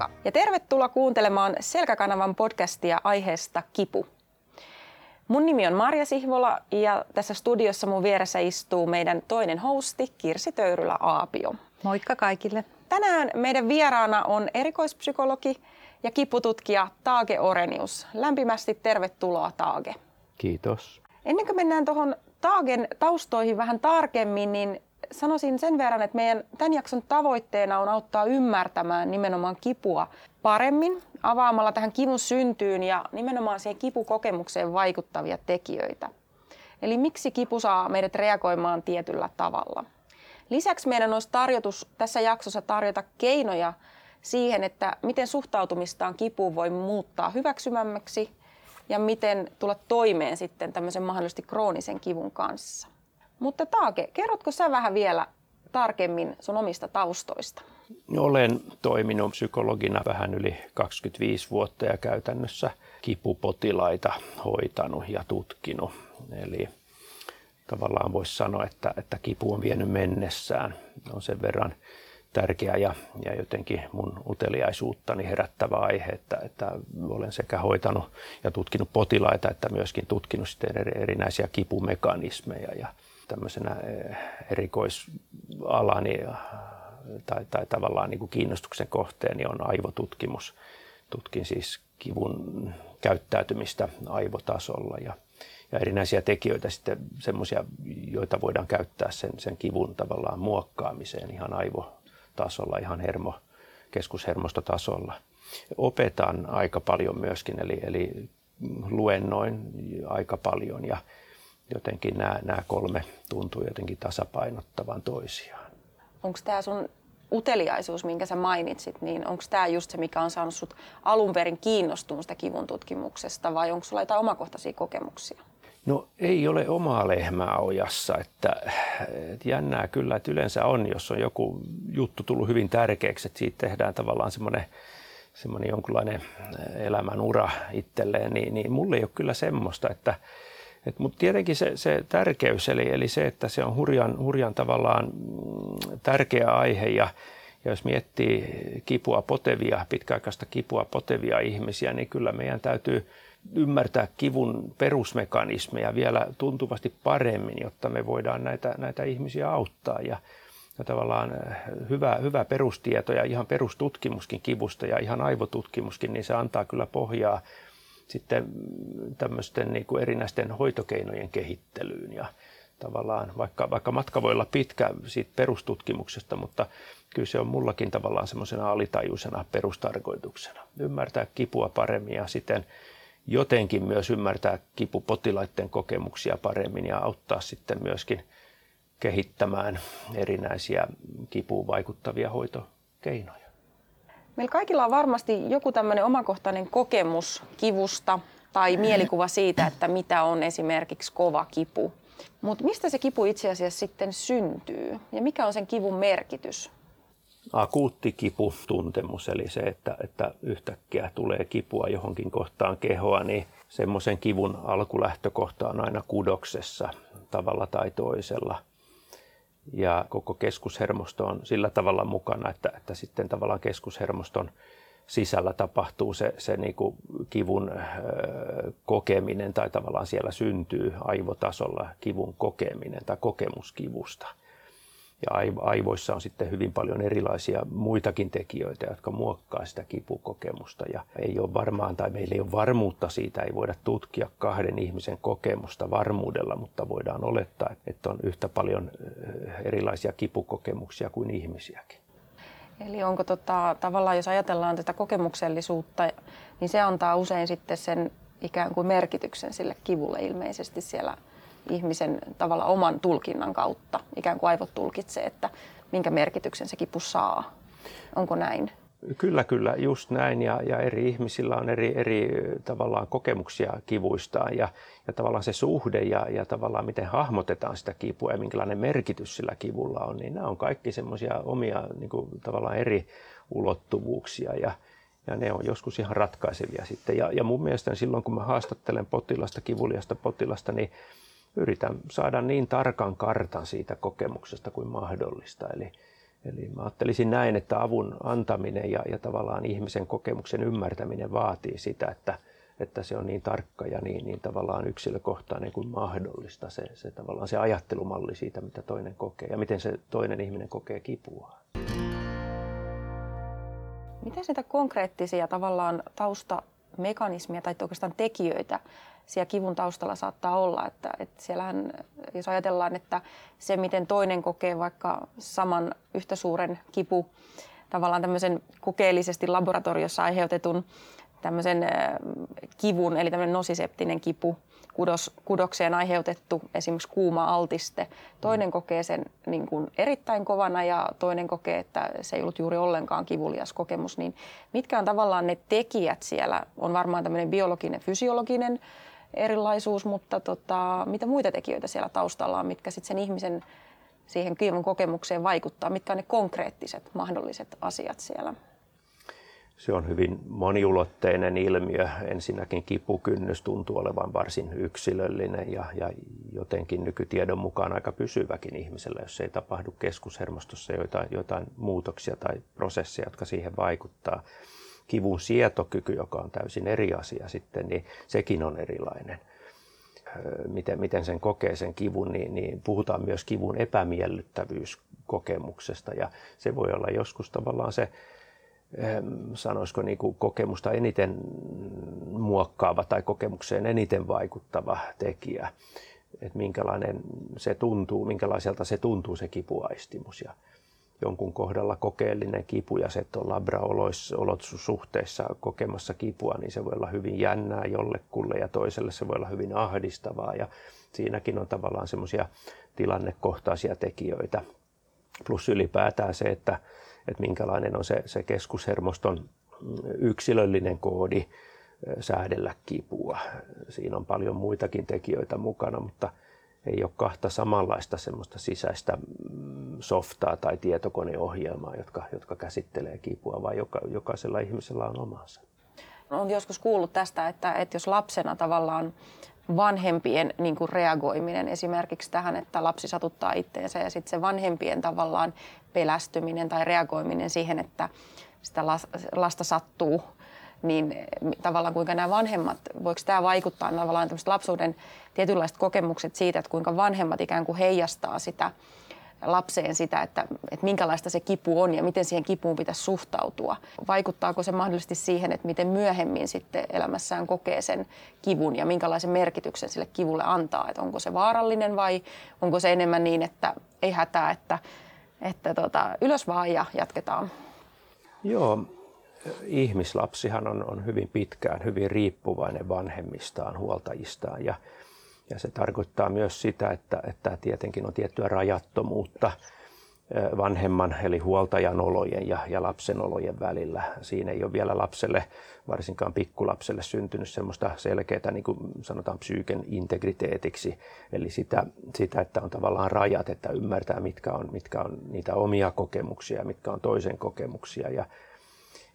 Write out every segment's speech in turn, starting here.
Moikka ja tervetuloa kuuntelemaan Selkäkanavan podcastia aiheesta kipu. Mun nimi on Marja Sihvola ja tässä studiossa mun vieressä istuu meidän toinen hosti Kirsi Töyrylä-Aapio. Moikka kaikille. Tänään meidän vieraana on erikoispsykologi ja kipututkija Taage Orenius. Lämpimästi tervetuloa Taage. Kiitos. Ennen kuin mennään tuohon Taagen taustoihin vähän tarkemmin, niin sanoisin sen verran, että meidän tämän jakson tavoitteena on auttaa ymmärtämään nimenomaan kipua paremmin avaamalla tähän kivun syntyyn ja nimenomaan siihen kipukokemukseen vaikuttavia tekijöitä. Eli miksi kipu saa meidät reagoimaan tietyllä tavalla. Lisäksi meidän olisi tarjotus tässä jaksossa tarjota keinoja siihen, että miten suhtautumistaan kipuun voi muuttaa hyväksymämmäksi ja miten tulla toimeen sitten tämmöisen mahdollisesti kroonisen kivun kanssa. Mutta Taake, kerrotko sä vähän vielä tarkemmin sun omista taustoista? Olen toiminut psykologina vähän yli 25 vuotta ja käytännössä kipupotilaita hoitanut ja tutkinut. Eli tavallaan voisi sanoa, että, että kipu on vienyt mennessään. On sen verran tärkeä ja, ja jotenkin mun uteliaisuuttani herättävä aihe, että, että olen sekä hoitanut ja tutkinut potilaita että myöskin tutkinut sitten erinäisiä kipumekanismeja ja tämmöisenä eh, erikoisalani tai, tai tavallaan niin kuin kiinnostuksen kohteeni on aivotutkimus. Tutkin siis kivun käyttäytymistä aivotasolla ja, ja erinäisiä tekijöitä sitten semmoisia, joita voidaan käyttää sen, sen kivun tavallaan muokkaamiseen ihan aivotasolla, ihan hermo, keskushermostotasolla. Opetan aika paljon myöskin, eli, eli luennoin aika paljon ja jotenkin nämä, nämä kolme tuntuu jotenkin tasapainottavan toisiaan. Onko tämä sun uteliaisuus, minkä sä mainitsit, niin onko tämä just se, mikä on saanut sut alun perin kiinnostumaan sitä kivun tutkimuksesta vai onko sulla jotain omakohtaisia kokemuksia? No ei ole omaa lehmää ojassa, että, että jännää kyllä, että yleensä on, jos on joku juttu tullut hyvin tärkeäksi, että siitä tehdään tavallaan semmoinen semmoinen jonkunlainen elämän ura itselleen, niin, niin mulle ei ole kyllä semmoista, että, mutta tietenkin se, se tärkeys, eli, eli se, että se on hurjan, hurjan tavallaan mm, tärkeä aihe ja, ja jos miettii kipua potevia, pitkäaikaista kipua potevia ihmisiä, niin kyllä meidän täytyy ymmärtää kivun perusmekanismeja vielä tuntuvasti paremmin, jotta me voidaan näitä, näitä ihmisiä auttaa. Ja, ja tavallaan eh, hyvä, hyvä perustieto ja ihan perustutkimuskin kivusta ja ihan aivotutkimuskin, niin se antaa kyllä pohjaa sitten tämmöisten niin kuin erinäisten hoitokeinojen kehittelyyn ja tavallaan, vaikka, vaikka matka voi olla pitkä siitä perustutkimuksesta, mutta kyllä se on mullakin tavallaan semmoisena alitajuisena perustarkoituksena. Ymmärtää kipua paremmin ja sitten jotenkin myös ymmärtää kipupotilaiden kokemuksia paremmin ja auttaa sitten myöskin kehittämään erinäisiä kipuun vaikuttavia hoitokeinoja. Meillä kaikilla on varmasti joku tämmöinen omakohtainen kokemus kivusta tai mielikuva siitä, että mitä on esimerkiksi kova kipu. Mutta mistä se kipu itse asiassa sitten syntyy ja mikä on sen kivun merkitys? Akuutti kiputuntemus, eli se, että, että yhtäkkiä tulee kipua johonkin kohtaan kehoa, niin semmoisen kivun alkulähtökohta on aina kudoksessa tavalla tai toisella – ja koko keskushermosto on sillä tavalla mukana, että, että sitten tavallaan keskushermoston sisällä tapahtuu se, se niin kuin kivun kokeminen tai tavallaan siellä syntyy aivotasolla kivun kokeminen tai kokemus kivusta. Ja aivoissa on sitten hyvin paljon erilaisia muitakin tekijöitä, jotka muokkaa sitä kipukokemusta. Ja ei ole varmaan, tai meillä ei ole varmuutta siitä, ei voida tutkia kahden ihmisen kokemusta varmuudella, mutta voidaan olettaa, että on yhtä paljon erilaisia kipukokemuksia kuin ihmisiäkin. Eli onko tota, tavallaan, jos ajatellaan tätä kokemuksellisuutta, niin se antaa usein sitten sen ikään kuin merkityksen sille kivulle ilmeisesti siellä ihmisen tavalla oman tulkinnan kautta. Ikään kuin aivot tulkitsee, että minkä merkityksen se kipu saa. Onko näin? Kyllä, kyllä, just näin. Ja, ja eri ihmisillä on eri, eri tavallaan kokemuksia kivuistaan ja, ja tavallaan se suhde ja, ja tavallaan miten hahmotetaan sitä kipua ja minkälainen merkitys sillä kivulla on, niin nämä on kaikki semmoisia omia niin kuin, tavallaan eri ulottuvuuksia ja, ja ne on joskus ihan ratkaisevia sitten. Ja, ja mun mielestä silloin, kun mä haastattelen potilasta, kivuliasta potilasta, niin yritän saada niin tarkan kartan siitä kokemuksesta kuin mahdollista. Eli, Eli mä ajattelisin näin, että avun antaminen ja, ja tavallaan ihmisen kokemuksen ymmärtäminen vaatii sitä, että, että se on niin tarkka ja niin, niin tavallaan yksilökohtainen kuin mahdollista se, se tavallaan se ajattelumalli siitä, mitä toinen kokee ja miten se toinen ihminen kokee kipua. Miten sitä konkreettisia tavallaan taustamekanismia tai oikeastaan tekijöitä siellä kivun taustalla saattaa olla. Että, että siellähän, jos ajatellaan, että se miten toinen kokee vaikka saman yhtä suuren kipu, tavallaan tämmöisen kokeellisesti laboratoriossa aiheutetun tämmöisen kivun, eli tämmöinen nosiseptinen kipu, kudos, kudokseen aiheutettu esimerkiksi kuuma altiste. Toinen kokee sen niin kuin erittäin kovana ja toinen kokee, että se ei ollut juuri ollenkaan kivulias kokemus. Niin mitkä on tavallaan ne tekijät siellä? On varmaan tämmöinen biologinen, fysiologinen erilaisuus, mutta tota, mitä muita tekijöitä siellä taustalla on, mitkä sitten sen ihmisen siihen kivun kokemukseen vaikuttaa, mitkä on ne konkreettiset mahdolliset asiat siellä? Se on hyvin moniulotteinen ilmiö. Ensinnäkin kipukynnys tuntuu olevan varsin yksilöllinen ja, ja jotenkin nykytiedon mukaan aika pysyväkin ihmisellä, jos ei tapahdu keskushermostossa jotain, jotain muutoksia tai prosesseja, jotka siihen vaikuttaa kivun sietokyky, joka on täysin eri asia sitten, niin sekin on erilainen. Miten, miten sen kokee sen kivun, niin, niin puhutaan myös kivun epämiellyttävyyskokemuksesta ja se voi olla joskus tavallaan se, sanoisiko niin kuin kokemusta eniten muokkaava tai kokemukseen eniten vaikuttava tekijä. Että minkälainen se tuntuu, minkälaiselta se tuntuu se kipuaistimus. Ja jonkun kohdalla kokeellinen kipu ja se, että on labraolosuhteissa kokemassa kipua, niin se voi olla hyvin jännää jollekulle ja toiselle se voi olla hyvin ahdistavaa ja siinäkin on tavallaan semmoisia tilannekohtaisia tekijöitä. Plus ylipäätään se, että, että minkälainen on se, se keskushermoston yksilöllinen koodi säädellä kipua. Siinä on paljon muitakin tekijöitä mukana, mutta ei ole kahta samanlaista semmoista sisäistä mm, softaa tai tietokoneohjelmaa, jotka, jotka käsittelee kipua, vaan joka, jokaisella ihmisellä on omansa. Olen joskus kuullut tästä, että, että jos lapsena tavallaan vanhempien niin kuin reagoiminen esimerkiksi tähän, että lapsi satuttaa itteensä ja sitten se vanhempien tavallaan pelästyminen tai reagoiminen siihen, että sitä lasta sattuu niin tavallaan kuinka nämä vanhemmat, voiko tämä vaikuttaa tavallaan lapsuuden tietynlaiset kokemukset siitä, että kuinka vanhemmat ikään kuin heijastaa sitä lapseen sitä, että, että minkälaista se kipu on ja miten siihen kipuun pitäisi suhtautua. Vaikuttaako se mahdollisesti siihen, että miten myöhemmin sitten elämässään kokee sen kivun ja minkälaisen merkityksen sille kivulle antaa? Että onko se vaarallinen vai onko se enemmän niin, että ei hätää, että, että tota, ylös vaan ja jatketaan? Joo, ihmislapsihan on, on hyvin pitkään hyvin riippuvainen vanhemmistaan, huoltajistaan ja, ja se tarkoittaa myös sitä, että, että tietenkin on tiettyä rajattomuutta vanhemman eli huoltajan olojen ja, ja lapsen olojen välillä. Siinä ei ole vielä lapselle, varsinkaan pikkulapselle, syntynyt semmoista selkeää, niin kuin sanotaan, psyyken integriteetiksi. Eli sitä, sitä, että on tavallaan rajat, että ymmärtää, mitkä on, mitkä on niitä omia kokemuksia, mitkä on toisen kokemuksia. Ja,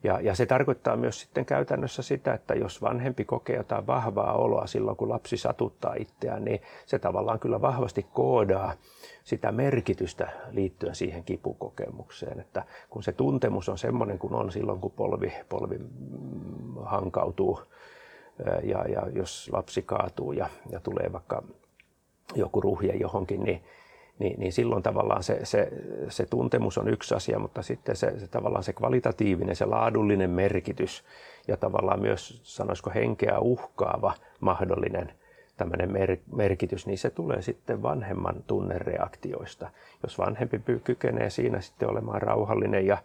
ja, ja se tarkoittaa myös sitten käytännössä sitä, että jos vanhempi kokee jotain vahvaa oloa silloin, kun lapsi satuttaa itseään, niin se tavallaan kyllä vahvasti koodaa sitä merkitystä liittyen siihen kipukokemukseen. Että kun se tuntemus on semmoinen kuin on silloin, kun polvi, polvi hankautuu ja, ja jos lapsi kaatuu ja, ja tulee vaikka joku ruhje johonkin, niin niin, niin silloin tavallaan se, se, se tuntemus on yksi asia, mutta sitten se, se tavallaan se kvalitatiivinen, se laadullinen merkitys ja tavallaan myös, sanoisiko henkeä uhkaava mahdollinen tämmöinen mer- merkitys, niin se tulee sitten vanhemman tunnereaktioista. Jos vanhempi kykenee siinä sitten olemaan rauhallinen ja,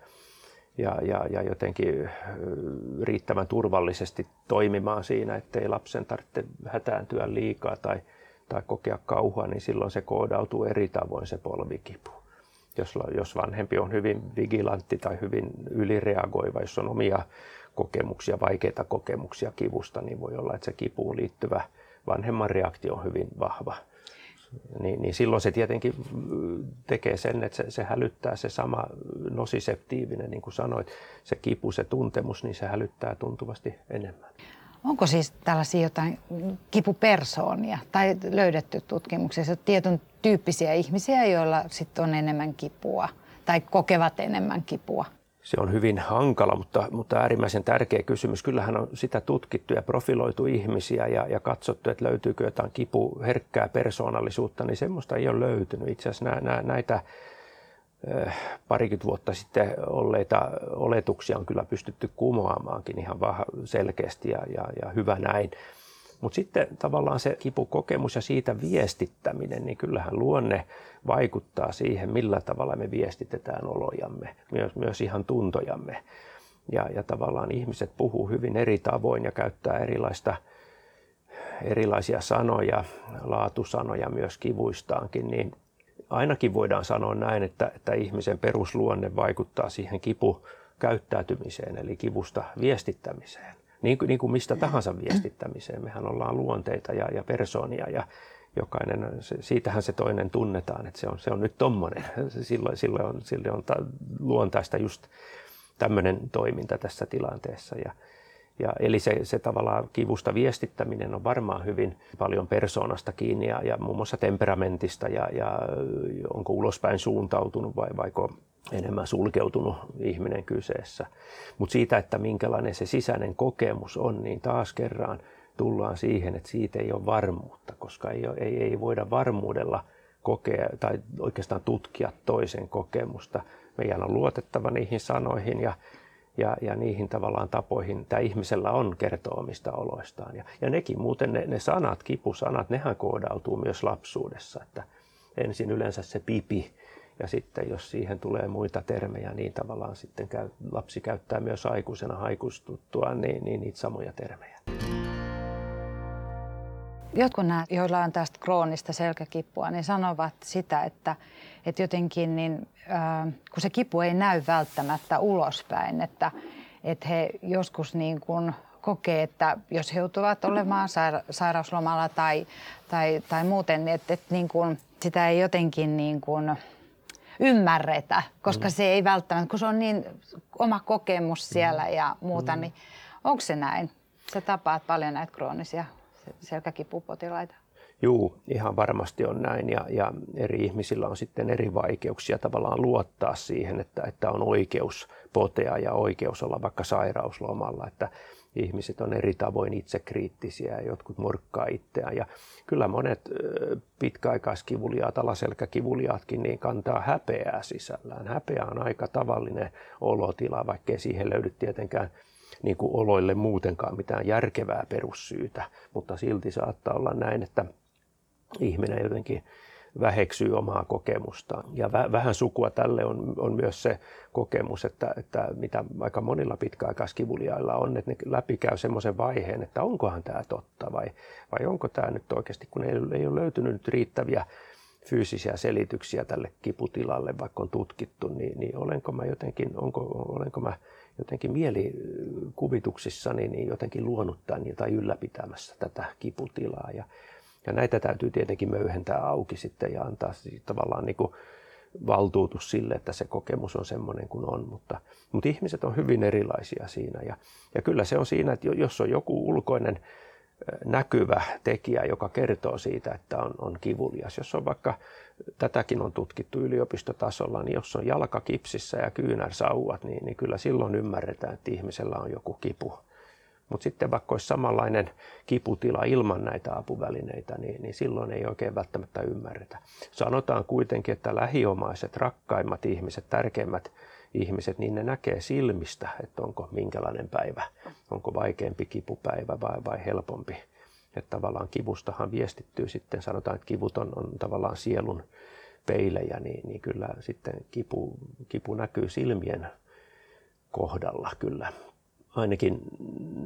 ja, ja, ja jotenkin riittävän turvallisesti toimimaan siinä, ettei lapsen tarvitse hätääntyä liikaa tai tai kokea kauhua, niin silloin se koodautuu eri tavoin se polvikipu. Jos, jos vanhempi on hyvin vigilantti tai hyvin ylireagoiva, jos on omia kokemuksia, vaikeita kokemuksia kivusta, niin voi olla, että se kipuun liittyvä vanhemman reaktio on hyvin vahva. Niin, niin silloin se tietenkin tekee sen, että se, se hälyttää se sama nosiseptiivinen, niin kuin sanoit, se kipu, se tuntemus, niin se hälyttää tuntuvasti enemmän. Onko siis tällaisia jotain kipupersoonia tai löydetty tutkimuksessa tietyn tyyppisiä ihmisiä, joilla sitten on enemmän kipua tai kokevat enemmän kipua? Se on hyvin hankala, mutta, mutta äärimmäisen tärkeä kysymys. Kyllähän on sitä tutkittu ja profiloitu ihmisiä ja, ja katsottu, että löytyykö jotain kipu, herkkää persoonallisuutta, niin semmoista ei ole löytynyt. Itse asiassa nä, nä, näitä parikymmentä vuotta sitten olleita oletuksia on kyllä pystytty kumoamaankin ihan vähän selkeästi ja, ja, ja hyvä näin. Mutta sitten tavallaan se kipukokemus ja siitä viestittäminen, niin kyllähän luonne vaikuttaa siihen, millä tavalla me viestitetään olojamme, myös, myös ihan tuntojamme. Ja, ja tavallaan ihmiset puhuu hyvin eri tavoin ja käyttää erilaista, erilaisia sanoja, laatusanoja myös kivuistaankin, niin ainakin voidaan sanoa näin, että, että ihmisen perusluonne vaikuttaa siihen kipukäyttäytymiseen, eli kivusta viestittämiseen. Niin, niin kuin mistä tahansa viestittämiseen. Mehän ollaan luonteita ja, ja persoonia ja jokainen, se, siitähän se toinen tunnetaan, että se on, se on nyt tommonen. Silloin, silloin on, silloin on ta, luontaista just tämmöinen toiminta tässä tilanteessa. Ja, ja eli se, se tavallaan kivusta viestittäminen on varmaan hyvin paljon persoonasta kiinni ja, ja muun muassa temperamentista ja, ja onko ulospäin suuntautunut vai vaiko enemmän sulkeutunut ihminen kyseessä. Mutta siitä, että minkälainen se sisäinen kokemus on, niin taas kerran tullaan siihen, että siitä ei ole varmuutta, koska ei, ole, ei, ei voida varmuudella kokea tai oikeastaan tutkia toisen kokemusta. Meidän on luotettava niihin sanoihin ja ja, ja niihin tavallaan tapoihin tämä ihmisellä on kertoa omista oloistaan. Ja, ja nekin muuten, ne, ne sanat, kipusanat, nehän koodautuu myös lapsuudessa. Että ensin yleensä se pipi ja sitten jos siihen tulee muita termejä, niin tavallaan sitten käy, lapsi käyttää myös aikuisena haikustuttua niin, niin niitä samoja termejä. Jotkut nämä, joilla on tästä kroonista selkäkipua, niin sanovat sitä, että, että jotenkin niin, äh, kun se kipu ei näy välttämättä ulospäin, että, että he joskus niin kuin kokee, että jos he joutuvat olemaan saira- sairauslomalla tai, tai, tai muuten, niin että, että niin kuin sitä ei jotenkin niin kuin ymmärretä, koska mm. se ei välttämättä, kun se on niin oma kokemus siellä mm. ja muuta, mm. niin onko se näin? Sä tapaat paljon näitä kroonisia selkäkipupotilaita? Juu, ihan varmasti on näin ja, ja eri ihmisillä on sitten eri vaikeuksia tavallaan luottaa siihen, että, että on oikeus potea ja oikeus olla vaikka sairauslomalla, että ihmiset on eri tavoin itsekriittisiä ja jotkut morkkaa itseään ja kyllä monet pitkäaikaiskivuliaat, alaselkäkivuliaatkin niin kantaa häpeää sisällään. Häpeä on aika tavallinen olotila, vaikkei siihen löydy tietenkään niin kuin oloille muutenkaan mitään järkevää perussyytä, mutta silti saattaa olla näin, että ihminen jotenkin väheksyy omaa kokemustaan. Ja vähän sukua tälle on, on myös se kokemus, että, että mitä aika monilla pitkäaikaiskivuliailla on, että ne läpikäy semmoisen vaiheen, että onkohan tämä totta vai, vai onko tämä nyt oikeasti, kun ei, ei ole löytynyt nyt riittäviä fyysisiä selityksiä tälle kiputilalle, vaikka on tutkittu, niin, niin olenko mä jotenkin, onko, olenko mä jotenkin mielikuvituksissani niin jotenkin luonut tämän tai ylläpitämässä tätä kiputilaa. Ja, ja näitä täytyy tietenkin möyhentää auki sitten ja antaa tavallaan niin kuin valtuutus sille, että se kokemus on semmoinen kuin on. Mutta, mutta ihmiset on hyvin erilaisia siinä. Ja, ja kyllä se on siinä, että jos on joku ulkoinen näkyvä tekijä, joka kertoo siitä, että on, on kivulias. Jos on vaikka, tätäkin on tutkittu yliopistotasolla, niin jos on jalka kipsissä ja kyynärsauvat, niin, niin kyllä silloin ymmärretään, että ihmisellä on joku kipu. Mutta sitten vaikka olisi samanlainen kiputila ilman näitä apuvälineitä, niin, niin silloin ei oikein välttämättä ymmärretä. Sanotaan kuitenkin, että lähiomaiset, rakkaimmat ihmiset, tärkeimmät ihmiset, niin ne näkee silmistä, että onko minkälainen päivä, onko vaikeampi kipupäivä vai, vai helpompi. Että tavallaan kivustahan viestittyy sitten, sanotaan, että kivut on, on tavallaan sielun peilejä, niin, niin kyllä sitten kipu, kipu näkyy silmien kohdalla kyllä. Ainakin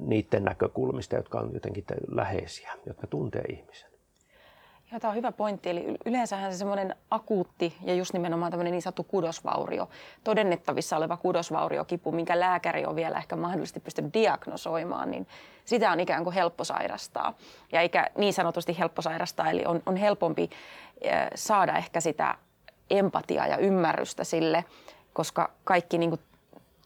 niiden näkökulmista, jotka on jotenkin läheisiä, jotka tuntee ihmisen. Joo, tämä on hyvä pointti. Eli yleensähän se semmoinen akuutti ja just nimenomaan tämmöinen niin sanottu kudosvaurio, todennettavissa oleva kudosvauriokipu, minkä lääkäri on vielä ehkä mahdollisesti pystynyt diagnosoimaan, niin sitä on ikään kuin helppo sairastaa. Ja eikä niin sanotusti helppo sairastaa, eli on, on helpompi saada ehkä sitä empatiaa ja ymmärrystä sille, koska kaikki niin kuin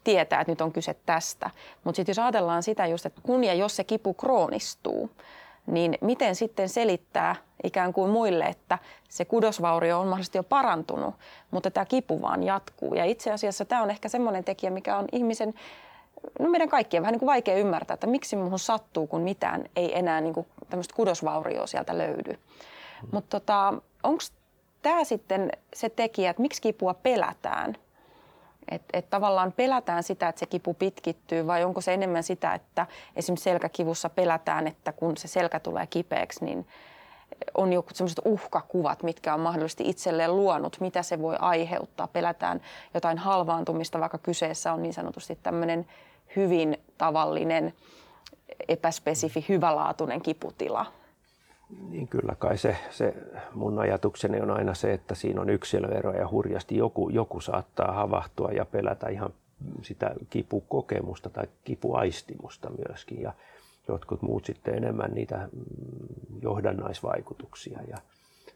tietää, että nyt on kyse tästä. Mutta sitten jos ajatellaan sitä just, että kun ja jos se kipu kroonistuu, niin miten sitten selittää ikään kuin muille, että se kudosvaurio on mahdollisesti jo parantunut, mutta tämä kipu vaan jatkuu. Ja itse asiassa tämä on ehkä semmoinen tekijä, mikä on ihmisen, no meidän kaikkien vähän niin kuin vaikea ymmärtää, että miksi muuhun sattuu, kun mitään ei enää niin kuin tämmöistä kudosvaurioa sieltä löydy. Mutta tota, onko tämä sitten se tekijä, että miksi kipua pelätään? Että et tavallaan pelätään sitä, että se kipu pitkittyy vai onko se enemmän sitä, että esimerkiksi selkäkivussa pelätään, että kun se selkä tulee kipeäksi, niin on joku sellaiset uhkakuvat, mitkä on mahdollisesti itselleen luonut, mitä se voi aiheuttaa. Pelätään jotain halvaantumista, vaikka kyseessä on niin sanotusti tämmöinen hyvin tavallinen, epäspesifi, hyvälaatuinen kiputila. Niin kyllä kai se, se mun ajatukseni on aina se, että siinä on yksilöero ja hurjasti joku, joku saattaa havahtua ja pelätä ihan sitä kipukokemusta tai kipuaistimusta myöskin. Ja jotkut muut sitten enemmän niitä mm, johdannaisvaikutuksia. Ja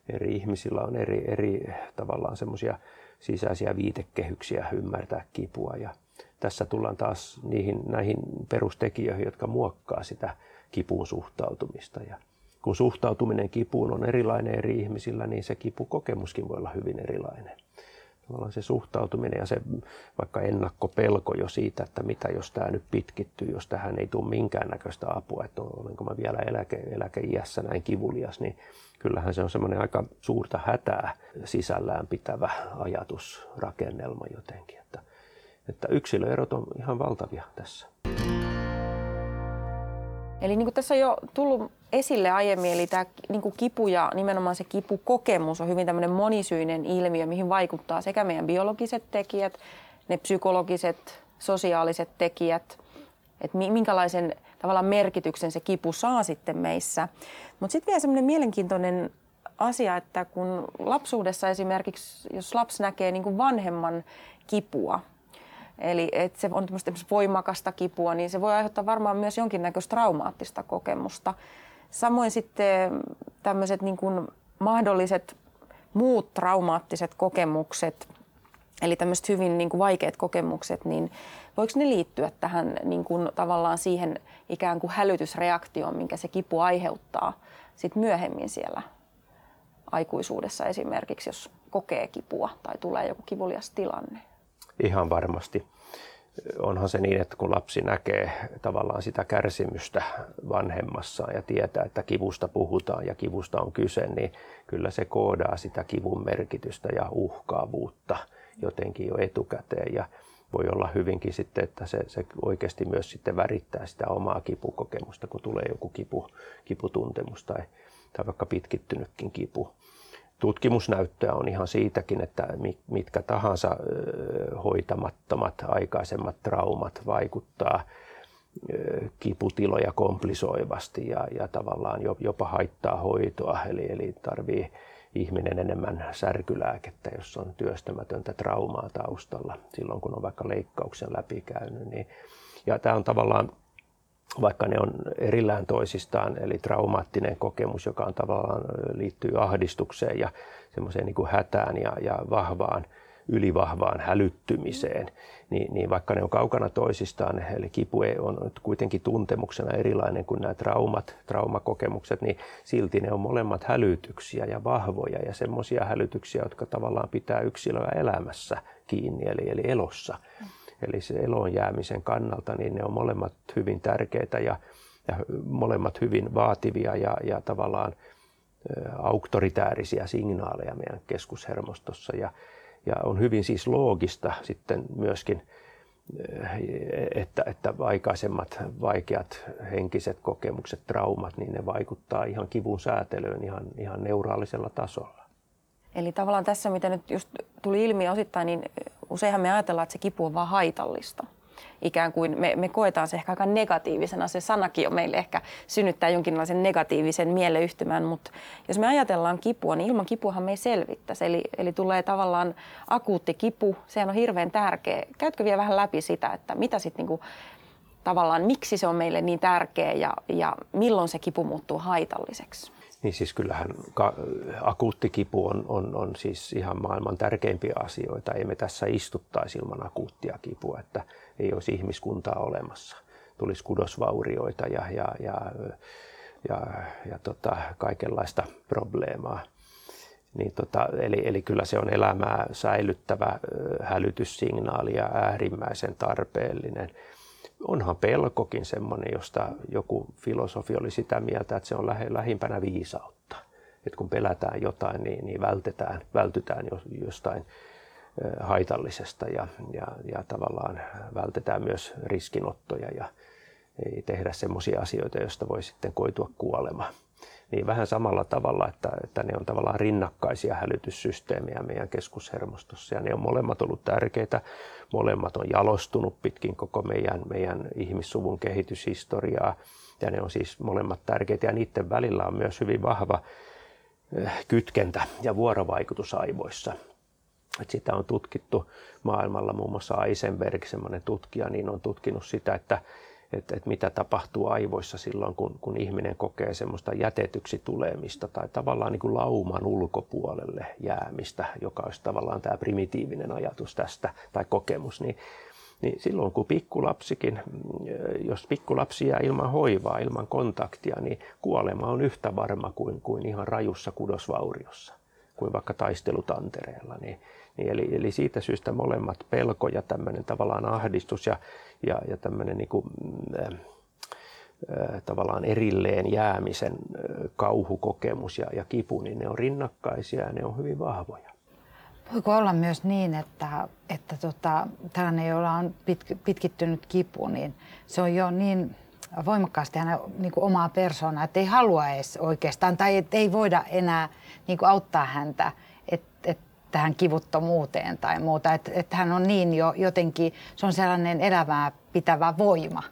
eri ihmisillä on eri, eri tavallaan semmoisia sisäisiä viitekehyksiä ymmärtää kipua. Ja tässä tullaan taas niihin, näihin perustekijöihin, jotka muokkaa sitä kipuun suhtautumista. Ja kun suhtautuminen kipuun on erilainen eri ihmisillä, niin se kipukokemuskin voi olla hyvin erilainen. Tavallaan se suhtautuminen ja se vaikka ennakkopelko jo siitä, että mitä jos tämä nyt pitkittyy, jos tähän ei tule minkäännäköistä apua, että olenko mä vielä eläke, eläkeiässä näin kivulias, niin kyllähän se on semmoinen aika suurta hätää sisällään pitävä ajatusrakennelma jotenkin. Että, että yksilöerot on ihan valtavia tässä. Eli niin kuin tässä on jo tullut esille aiemmin, eli tämä niin kuin kipu ja nimenomaan se kipukokemus on hyvin tämmöinen monisyinen ilmiö, mihin vaikuttaa sekä meidän biologiset tekijät, ne psykologiset, sosiaaliset tekijät, että minkälaisen tavallaan merkityksen se kipu saa sitten meissä. Mutta sitten vielä semmoinen mielenkiintoinen asia, että kun lapsuudessa esimerkiksi, jos lapsi näkee niin kuin vanhemman kipua, Eli että se on voimakasta kipua, niin se voi aiheuttaa varmaan myös jonkinnäköistä traumaattista kokemusta. Samoin sitten tämmöiset niin kuin mahdolliset muut traumaattiset kokemukset, eli tämmöiset hyvin niin kuin vaikeat kokemukset, niin voiko ne liittyä tähän niin kuin tavallaan siihen ikään kuin hälytysreaktioon, minkä se kipu aiheuttaa sit myöhemmin siellä aikuisuudessa esimerkiksi, jos kokee kipua tai tulee joku kivulias tilanne? Ihan varmasti. Onhan se niin, että kun lapsi näkee tavallaan sitä kärsimystä vanhemmassaan ja tietää, että kivusta puhutaan ja kivusta on kyse, niin kyllä se koodaa sitä kivun merkitystä ja uhkaavuutta jotenkin jo etukäteen. Ja voi olla hyvinkin sitten, että se, se oikeasti myös sitten värittää sitä omaa kipukokemusta, kun tulee joku kipu, kiputuntemus tai, tai vaikka pitkittynytkin kipu tutkimusnäyttöä on ihan siitäkin, että mitkä tahansa hoitamattomat aikaisemmat traumat vaikuttaa kiputiloja komplisoivasti ja, ja tavallaan jopa haittaa hoitoa. Eli, eli tarvii ihminen enemmän särkylääkettä, jos on työstämätöntä traumaa taustalla silloin, kun on vaikka leikkauksen läpikäynyt. Niin, ja tämä on tavallaan vaikka ne on erillään toisistaan, eli traumaattinen kokemus, joka on tavallaan liittyy ahdistukseen ja semmoiseen niin hätään ja, ja vahvaan, ylivahvaan hälyttymiseen, niin, niin vaikka ne on kaukana toisistaan, eli kipu on kuitenkin tuntemuksena erilainen kuin nämä traumat, traumakokemukset, niin silti ne on molemmat hälytyksiä ja vahvoja ja semmoisia hälytyksiä, jotka tavallaan pitää yksilöä elämässä kiinni, eli, eli elossa. Mm eli se eloon jäämisen kannalta, niin ne on molemmat hyvin tärkeitä ja, ja molemmat hyvin vaativia ja, ja tavallaan auktoritäärisiä signaaleja meidän keskushermostossa. Ja, ja on hyvin siis loogista sitten myöskin, että, että aikaisemmat vaikeat henkiset kokemukset, traumat, niin ne vaikuttaa ihan kivun säätelyyn ihan, ihan neuraalisella tasolla. Eli tavallaan tässä, mitä nyt just tuli ilmi osittain, niin useinhan me ajatellaan, että se kipu on vaan haitallista. Ikään kuin me, me koetaan se ehkä aika negatiivisena. Se sanakin on meille ehkä synnyttää jonkinlaisen negatiivisen mieleyhtymän, mutta jos me ajatellaan kipua, niin ilman kipuahan me ei selvittäisi. Eli, eli tulee tavallaan akuutti kipu, sehän on hirveän tärkeä. Käytkö vielä vähän läpi sitä, että mitä sitten niinku, tavallaan, miksi se on meille niin tärkeä ja, ja milloin se kipu muuttuu haitalliseksi? Niin siis kyllähän akuutti kipu on, on, on siis ihan maailman tärkeimpiä asioita. Ei me tässä istuttaisi ilman akuuttia kipua, että ei olisi ihmiskuntaa olemassa. Tulisi kudosvaurioita ja, ja, ja ja, ja tota, kaikenlaista probleemaa. Niin tota, eli, eli kyllä se on elämää säilyttävä hälytyssignaali ja äärimmäisen tarpeellinen. Onhan pelkokin semmoinen, josta joku filosofi oli sitä mieltä, että se on lähimpänä viisautta. Että kun pelätään jotain, niin, niin vältetään, vältytään jostain haitallisesta ja, ja, ja tavallaan vältetään myös riskinottoja ja ei tehdä semmoisia asioita, joista voi sitten koitua kuolema. Niin vähän samalla tavalla, että, että ne on tavallaan rinnakkaisia hälytyssysteemejä meidän keskushermostossa ja ne on molemmat ollut tärkeitä. Molemmat on jalostunut pitkin koko meidän, meidän ihmissuvun kehityshistoriaa ja ne on siis molemmat tärkeitä ja niiden välillä on myös hyvin vahva kytkentä ja vuorovaikutus aivoissa. Et sitä on tutkittu maailmalla, muun muassa Eisenberg, semmoinen tutkija, niin on tutkinut sitä, että, että, että mitä tapahtuu aivoissa silloin, kun, kun ihminen kokee semmoista jätetyksi tulemista tai tavallaan niin kuin lauman ulkopuolelle jäämistä, joka olisi tavallaan tämä primitiivinen ajatus tästä tai kokemus, niin, niin silloin kun pikkulapsikin, jos pikkulapsi jää ilman hoivaa, ilman kontaktia, niin kuolema on yhtä varma kuin, kuin ihan rajussa kudosvauriossa, kuin vaikka taistelutantereella. Niin, niin eli, eli siitä syystä molemmat pelko ja tämmöinen tavallaan ahdistus ja, ja, ja tämmöinen niin kuin, äh, tavallaan erilleen jäämisen kauhukokemus ja, ja kipu, niin ne on rinnakkaisia ja ne on hyvin vahvoja. Voiko olla myös niin, että, että tota, tällainen, jolla on pit, pitkittynyt kipu, niin se on jo niin voimakkaasti hänen niin kuin omaa persoonaa, että ei halua edes oikeastaan tai ei voida enää niin kuin auttaa häntä tähän kivuttomuuteen tai muuta. Että et hän on niin jo jotenkin, se on sellainen elämää pitävä voima.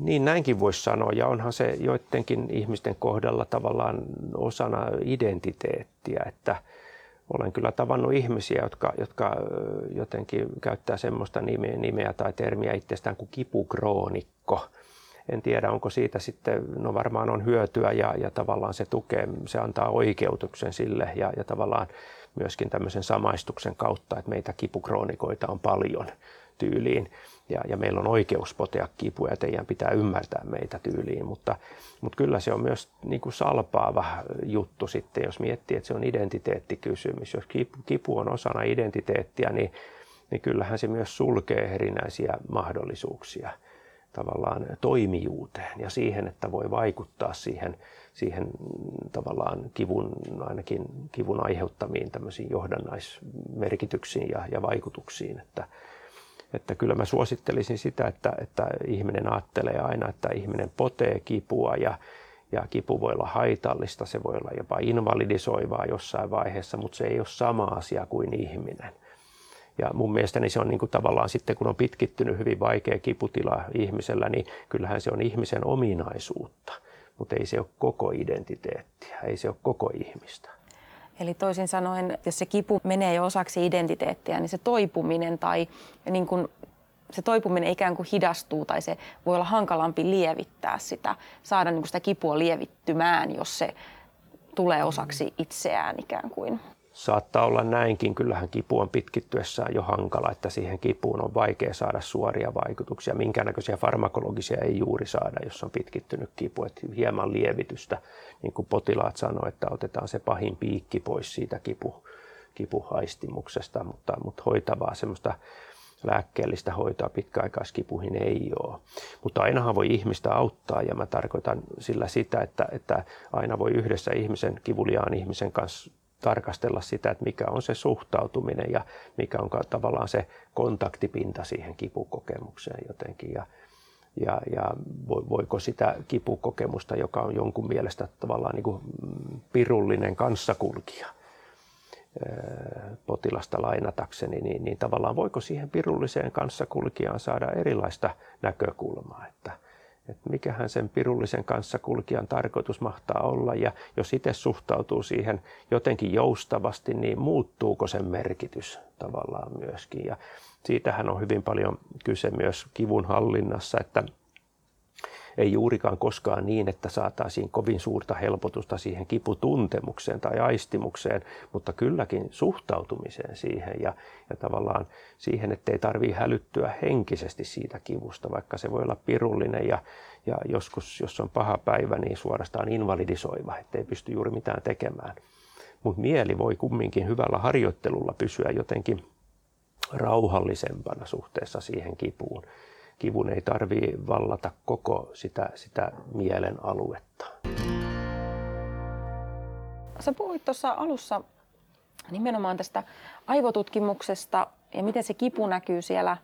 Niin näinkin voisi sanoa ja onhan se joidenkin ihmisten kohdalla tavallaan osana identiteettiä, että – olen kyllä tavannut ihmisiä, jotka, jotka jotenkin käyttää semmoista nimeä, nimeä tai termiä itsestään kuin kipukroonikko. En tiedä, onko siitä sitten, no varmaan on hyötyä ja, ja tavallaan se tukee, se antaa oikeutuksen sille ja, ja tavallaan myöskin tämmöisen samaistuksen kautta, että meitä kipukroonikoita on paljon tyyliin ja, ja meillä on oikeus potea kipua ja teidän pitää ymmärtää meitä tyyliin, mutta, mutta kyllä se on myös niin kuin salpaava juttu sitten, jos miettii, että se on identiteettikysymys. Jos kipu, kipu on osana identiteettiä, niin, niin kyllähän se myös sulkee erinäisiä mahdollisuuksia tavallaan toimijuuteen ja siihen, että voi vaikuttaa siihen, siihen tavallaan kivun, ainakin kivun aiheuttamiin tämmöisiin johdannaismerkityksiin ja, ja vaikutuksiin, että, että kyllä mä suosittelisin sitä, että, että ihminen ajattelee aina, että ihminen potee kipua ja, ja kipu voi olla haitallista, se voi olla jopa invalidisoivaa jossain vaiheessa, mutta se ei ole sama asia kuin ihminen. Ja mun mielestäni se on niin kuin tavallaan sitten, kun on pitkittynyt hyvin vaikea kiputila ihmisellä, niin kyllähän se on ihmisen ominaisuutta, mutta ei se ole koko identiteettiä, ei se ole koko ihmistä. Eli toisin sanoen, jos se kipu menee jo osaksi identiteettiä, niin se toipuminen tai niin kuin se toipuminen ikään kuin hidastuu tai se voi olla hankalampi lievittää sitä, saada niin kuin sitä kipua lievittymään, jos se tulee osaksi itseään ikään kuin. Saattaa olla näinkin. Kyllähän kipu on pitkittyessään jo hankala, että siihen kipuun on vaikea saada suoria vaikutuksia. Minkäännäköisiä farmakologisia ei juuri saada, jos on pitkittynyt kipu. Että hieman lievitystä, niin kuin potilaat sanoivat, että otetaan se pahin piikki pois siitä kipu, kipuhaistimuksesta, mutta, mutta hoitavaa semmoista lääkkeellistä hoitoa pitkäaikaiskipuihin ei ole. Mutta ainahan voi ihmistä auttaa ja mä tarkoitan sillä sitä, että, että aina voi yhdessä ihmisen, kivuliaan ihmisen kanssa tarkastella sitä, että mikä on se suhtautuminen ja mikä on tavallaan se kontaktipinta siihen kipukokemukseen jotenkin. Ja, ja, ja voiko sitä kipukokemusta, joka on jonkun mielestä tavallaan niin kuin pirullinen kanssakulkija, potilasta lainatakseni, niin, niin tavallaan voiko siihen pirulliseen kanssakulkijaan saada erilaista näkökulmaa, että, että mikähän sen pirullisen kanssa kulkijan tarkoitus mahtaa olla ja jos itse suhtautuu siihen jotenkin joustavasti, niin muuttuuko sen merkitys tavallaan myöskin. Ja siitähän on hyvin paljon kyse myös kivun hallinnassa, että, ei juurikaan koskaan niin, että saataisiin kovin suurta helpotusta siihen kiputuntemukseen tai aistimukseen, mutta kylläkin suhtautumiseen siihen ja, ja tavallaan siihen, että ei tarvitse hälyttyä henkisesti siitä kivusta, vaikka se voi olla pirullinen ja, ja joskus, jos on paha päivä, niin suorastaan invalidisoiva, ettei pysty juuri mitään tekemään. Mutta mieli voi kumminkin hyvällä harjoittelulla pysyä jotenkin rauhallisempana suhteessa siihen kipuun. Kivun ei tarvitse vallata koko sitä, sitä mielen aluetta. Sä puhuit tuossa alussa nimenomaan tästä aivotutkimuksesta ja miten se kipu näkyy siellä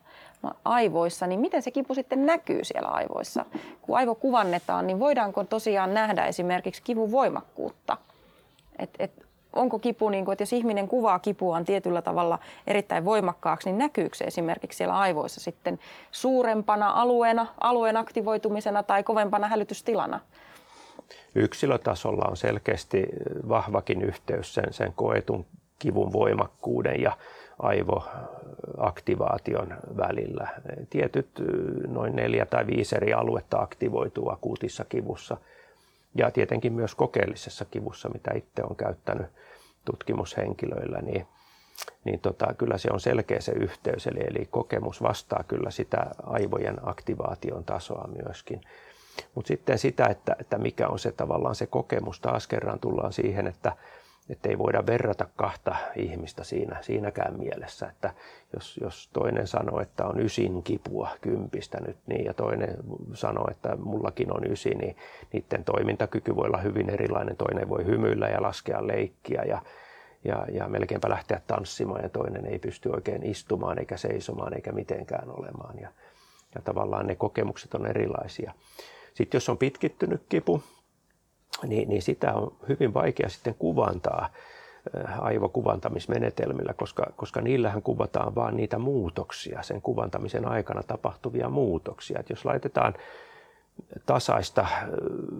aivoissa, niin miten se kipu sitten näkyy siellä aivoissa? Kun aivo kuvannetaan, niin voidaanko tosiaan nähdä esimerkiksi kivun voimakkuutta? Et, et onko kipu, niin kuin, että jos ihminen kuvaa kipuaan tietyllä tavalla erittäin voimakkaaksi, niin näkyykö se esimerkiksi siellä aivoissa sitten suurempana alueena, alueen aktivoitumisena tai kovempana hälytystilana? Yksilötasolla on selkeästi vahvakin yhteys sen, sen koetun kivun voimakkuuden ja aivoaktivaation välillä. Tietyt noin neljä tai viisi eri aluetta aktivoituu akuutissa kivussa – ja tietenkin myös kokeellisessa kivussa, mitä itse on käyttänyt tutkimushenkilöillä, niin, niin tota, kyllä se on selkeä se yhteys, eli, eli kokemus vastaa kyllä sitä aivojen aktivaation tasoa myöskin. Mutta sitten sitä, että, että mikä on se tavallaan se kokemus, taas kerran tullaan siihen, että että ei voida verrata kahta ihmistä siinä, siinäkään mielessä, että jos, jos toinen sanoo, että on ysin kipua kympistä nyt niin, ja toinen sanoo, että mullakin on ysi, niin niiden toimintakyky voi olla hyvin erilainen. Toinen voi hymyillä ja laskea leikkiä ja, ja, ja melkeinpä lähteä tanssimaan ja toinen ei pysty oikein istumaan eikä seisomaan eikä mitenkään olemaan. Ja, ja tavallaan ne kokemukset on erilaisia. Sitten jos on pitkittynyt kipu, niin, niin sitä on hyvin vaikea sitten kuvantaa äh, aivokuvantamismenetelmillä, koska, koska niillähän kuvataan vain niitä muutoksia, sen kuvantamisen aikana tapahtuvia muutoksia. Et jos laitetaan tasaista, äh,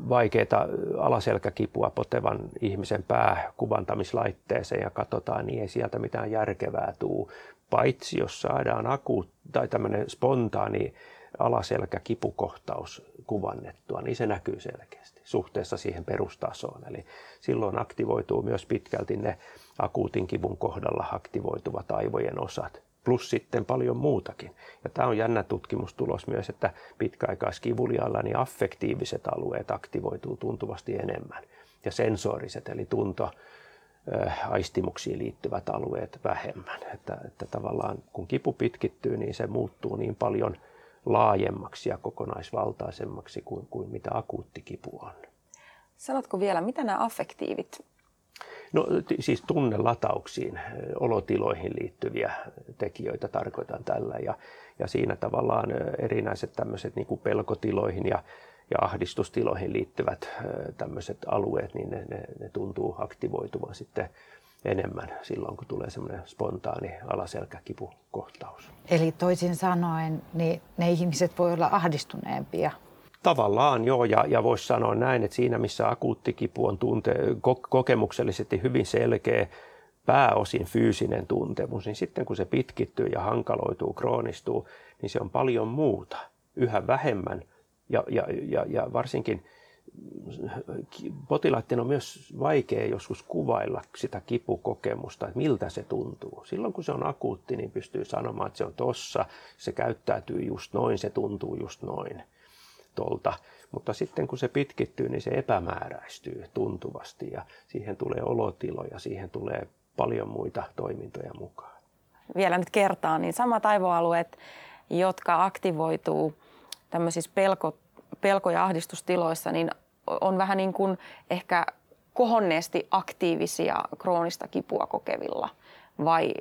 vaikeaa alaselkäkipua potevan ihmisen pää kuvantamislaitteeseen ja katsotaan, niin ei sieltä mitään järkevää tuu. Paitsi jos saadaan aku tai tämmöinen spontaani alaselkäkipukohtaus kuvannettua, niin se näkyy selkeästi suhteessa siihen perustasoon. Eli silloin aktivoituu myös pitkälti ne akuutin kivun kohdalla aktivoituvat aivojen osat, plus sitten paljon muutakin. Ja tämä on jännä tutkimustulos myös, että pitkäaikaiskivuliailla niin affektiiviset alueet aktivoituu tuntuvasti enemmän ja sensoriset eli tunto, aistimuksiin liittyvät alueet vähemmän. Että, että tavallaan kun kipu pitkittyy, niin se muuttuu niin paljon – laajemmaksi ja kokonaisvaltaisemmaksi kuin, kuin mitä akuutti kipu on. Sanotko vielä, mitä nämä affektiivit? No siis tunnelatauksiin, olotiloihin liittyviä tekijöitä tarkoitan tällä ja, ja siinä tavallaan erinäiset tämmöiset niin kuin pelkotiloihin ja, ja ahdistustiloihin liittyvät tämmöiset alueet, niin ne, ne, ne tuntuu aktivoituvan sitten enemmän silloin, kun tulee semmoinen spontaani alaselkäkipukohtaus. Eli toisin sanoen, niin ne ihmiset voi olla ahdistuneempia. Tavallaan joo, ja, ja voisi sanoa näin, että siinä missä akuutti kipu on tunte, kokemuksellisesti hyvin selkeä, pääosin fyysinen tuntemus, niin sitten kun se pitkittyy ja hankaloituu, kroonistuu, niin se on paljon muuta, yhä vähemmän ja, ja, ja, ja varsinkin potilaiden on myös vaikea joskus kuvailla sitä kipukokemusta, että miltä se tuntuu. Silloin kun se on akuutti, niin pystyy sanomaan, että se on tossa, se käyttäytyy just noin, se tuntuu just noin tolta. Mutta sitten kun se pitkittyy, niin se epämääräistyy tuntuvasti ja siihen tulee olotiloja, siihen tulee paljon muita toimintoja mukaan. Vielä nyt kertaan, niin samat aivoalueet, jotka aktivoituu tämmöisissä pelko, pelko- ja ahdistustiloissa, niin on vähän niin kuin ehkä kohonneesti aktiivisia kroonista kipua kokevilla vai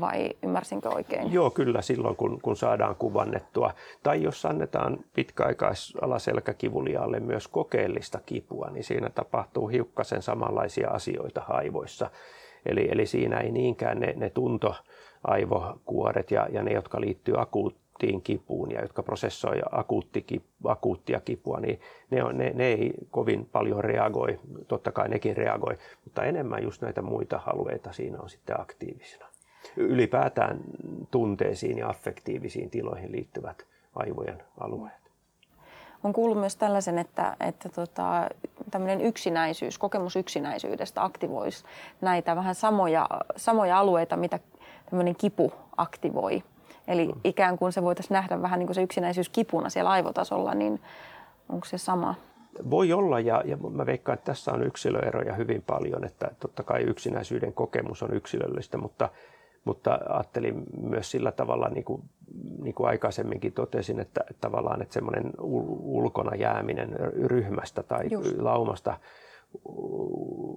vai ymmärsinkö oikein? Joo, kyllä silloin, kun, kun saadaan kuvannettua. Tai jos annetaan pitkäaikaisalaselkäkivuliaalle myös kokeellista kipua, niin siinä tapahtuu hiukkasen samanlaisia asioita aivoissa. Eli, eli siinä ei niinkään ne, ne tuntoaivokuoret ja, ja ne, jotka liittyy akuut, akuuttiin kipuun ja jotka prosessoi akuutti, akuuttia kipua, niin ne, on, ne, ne ei kovin paljon reagoi. Totta kai nekin reagoi, mutta enemmän just näitä muita alueita siinä on sitten aktiivisena. Ylipäätään tunteisiin ja affektiivisiin tiloihin liittyvät aivojen alueet. on kuullut myös tällaisen, että, että tota, tämmöinen yksinäisyys, kokemus yksinäisyydestä aktivoisi näitä vähän samoja, samoja alueita, mitä tämmöinen kipu aktivoi. Eli ikään kuin se voitaisiin nähdä vähän niin kuin se yksinäisyys kipuna siellä aivotasolla, niin onko se sama? Voi olla ja, ja mä veikkaan, että tässä on yksilöeroja hyvin paljon, että totta kai yksinäisyyden kokemus on yksilöllistä, mutta, mutta ajattelin myös sillä tavalla, niin kuin, niin kuin aikaisemminkin totesin, että, että tavallaan että semmoinen ulkona jääminen ryhmästä tai Just. laumasta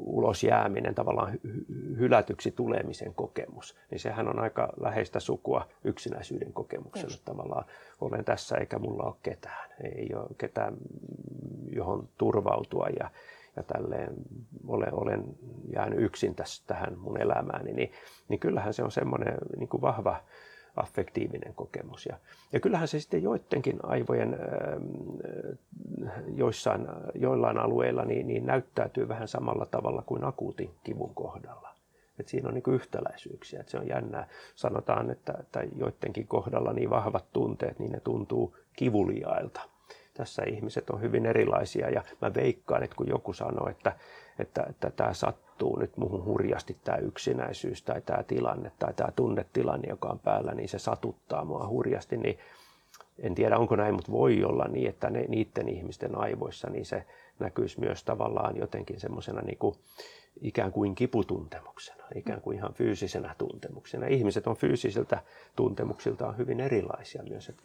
ulos jääminen, tavallaan hylätyksi tulemisen kokemus, niin sehän on aika läheistä sukua yksinäisyyden kokemukselle. Just. Tavallaan olen tässä eikä mulla ole ketään, ei ole ketään johon turvautua ja, ja tälleen olen, olen jäänyt yksin tässä, tähän mun elämääni, niin, niin kyllähän se on semmoinen niin kuin vahva affektiivinen kokemus. Ja, ja kyllähän se sitten joidenkin aivojen äh, joissain, joillain alueilla niin, niin näyttäytyy vähän samalla tavalla kuin akuutin kivun kohdalla. Et siinä on niin yhtäläisyyksiä, että se on jännää. Sanotaan, että, että joidenkin kohdalla niin vahvat tunteet, niin ne tuntuu kivuliailta. Tässä ihmiset on hyvin erilaisia ja mä veikkaan, että kun joku sanoo, että, että, että tämä sattuu nyt muuhun hurjasti tämä yksinäisyys tai tämä tilanne tai tämä tunnetilanne, joka on päällä, niin se satuttaa mua hurjasti, niin en tiedä onko näin, mutta voi olla niin, että ne, niiden ihmisten aivoissa niin se näkyisi myös tavallaan jotenkin semmoisena niin kuin, ikään kuin kiputuntemuksena, ikään kuin ihan fyysisenä tuntemuksena. Ihmiset on fyysisiltä tuntemuksiltaan hyvin erilaisia myös, että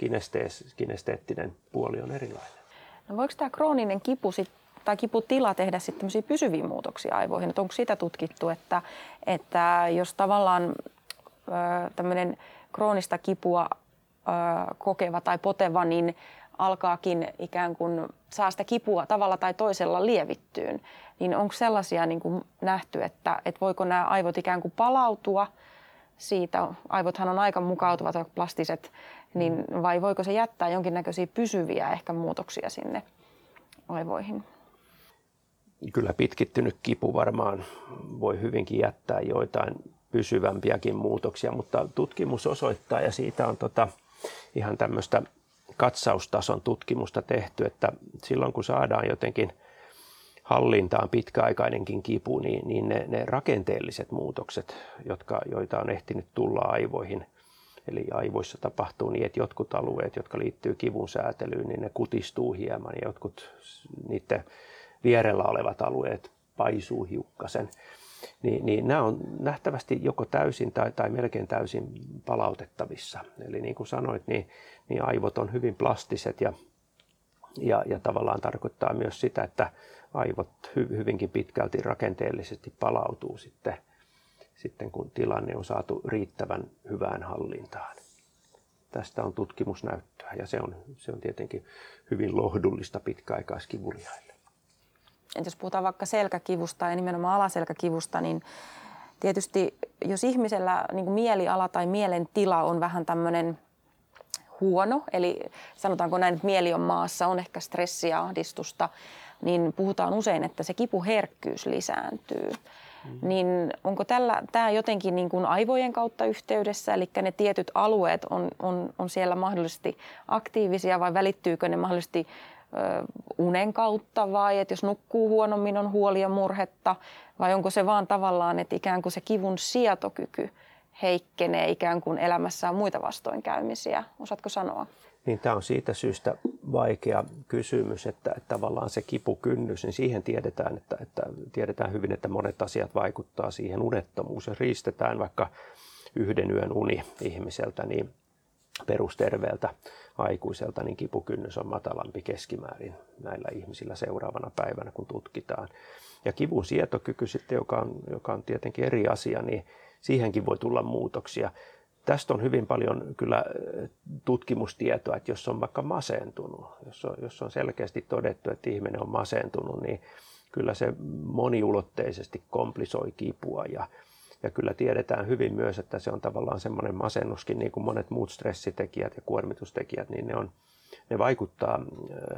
kinesteettinen puoli on erilainen. No voiko tämä krooninen kipu sit, tai kiputila tehdä sitten pysyviä muutoksia aivoihin? Että onko sitä tutkittu, että, että jos tavallaan tämmöinen kroonista kipua ö, kokeva tai poteva, niin alkaakin ikään kuin saa sitä kipua tavalla tai toisella lievittyyn, niin onko sellaisia niin kuin nähty, että, että voiko nämä aivot ikään kuin palautua siitä, aivothan on aika mukautuvat plastiset, niin vai voiko se jättää jonkinnäköisiä pysyviä ehkä muutoksia sinne aivoihin? Kyllä pitkittynyt kipu varmaan voi hyvinkin jättää joitain pysyvämpiäkin muutoksia, mutta tutkimus osoittaa, ja siitä on tota, ihan tämmöistä katsaustason tutkimusta tehty, että silloin kun saadaan jotenkin hallintaan pitkäaikainenkin kipu, niin, niin ne, ne rakenteelliset muutokset, jotka, joita on ehtinyt tulla aivoihin, eli aivoissa tapahtuu niin, että jotkut alueet, jotka liittyy kivun säätelyyn, niin ne kutistuu hieman ja jotkut niiden vierellä olevat alueet paisuu hiukkasen niin, niin nämä on nähtävästi joko täysin tai, tai melkein täysin palautettavissa. Eli niin kuin sanoit, niin, niin aivot on hyvin plastiset ja, ja, ja tavallaan tarkoittaa myös sitä, että aivot hy, hyvinkin pitkälti rakenteellisesti palautuu sitten, sitten, kun tilanne on saatu riittävän hyvään hallintaan. Tästä on tutkimusnäyttöä ja se on, se on tietenkin hyvin lohdullista pitkäaikaiskivuliaille. Et jos puhutaan vaikka selkäkivusta ja nimenomaan alaselkäkivusta, niin tietysti jos ihmisellä niin mieliala tai mielentila on vähän tämmöinen huono, eli sanotaanko näin, että mieli on maassa, on ehkä stressiä, ahdistusta, niin puhutaan usein, että se kipuherkkyys lisääntyy. Mm. Niin onko tällä, tämä jotenkin niin kuin aivojen kautta yhteydessä, eli ne tietyt alueet on, on, on siellä mahdollisesti aktiivisia vai välittyykö ne mahdollisesti unen kautta vai että jos nukkuu huonommin on huoli ja murhetta vai onko se vaan tavallaan, että ikään kuin se kivun sietokyky heikkenee ikään kuin elämässä on muita vastoinkäymisiä. Osaatko sanoa? Niin tämä on siitä syystä vaikea kysymys, että, että tavallaan se kipukynnys, niin siihen tiedetään, että, että tiedetään hyvin, että monet asiat vaikuttaa siihen unettomuus. Jos riistetään vaikka yhden yön uni ihmiseltä, niin perusterveeltä aikuiselta, niin kipukynnys on matalampi keskimäärin näillä ihmisillä seuraavana päivänä, kun tutkitaan. Ja kivun sietokyky sitten, joka on, joka on tietenkin eri asia, niin siihenkin voi tulla muutoksia. Tästä on hyvin paljon kyllä tutkimustietoa, että jos on vaikka masentunut, jos on, jos on selkeästi todettu, että ihminen on masentunut, niin kyllä se moniulotteisesti komplisoi kipua ja ja kyllä tiedetään hyvin myös, että se on tavallaan semmoinen masennuskin, niin kuin monet muut stressitekijät ja kuormitustekijät, niin ne, on, ne vaikuttaa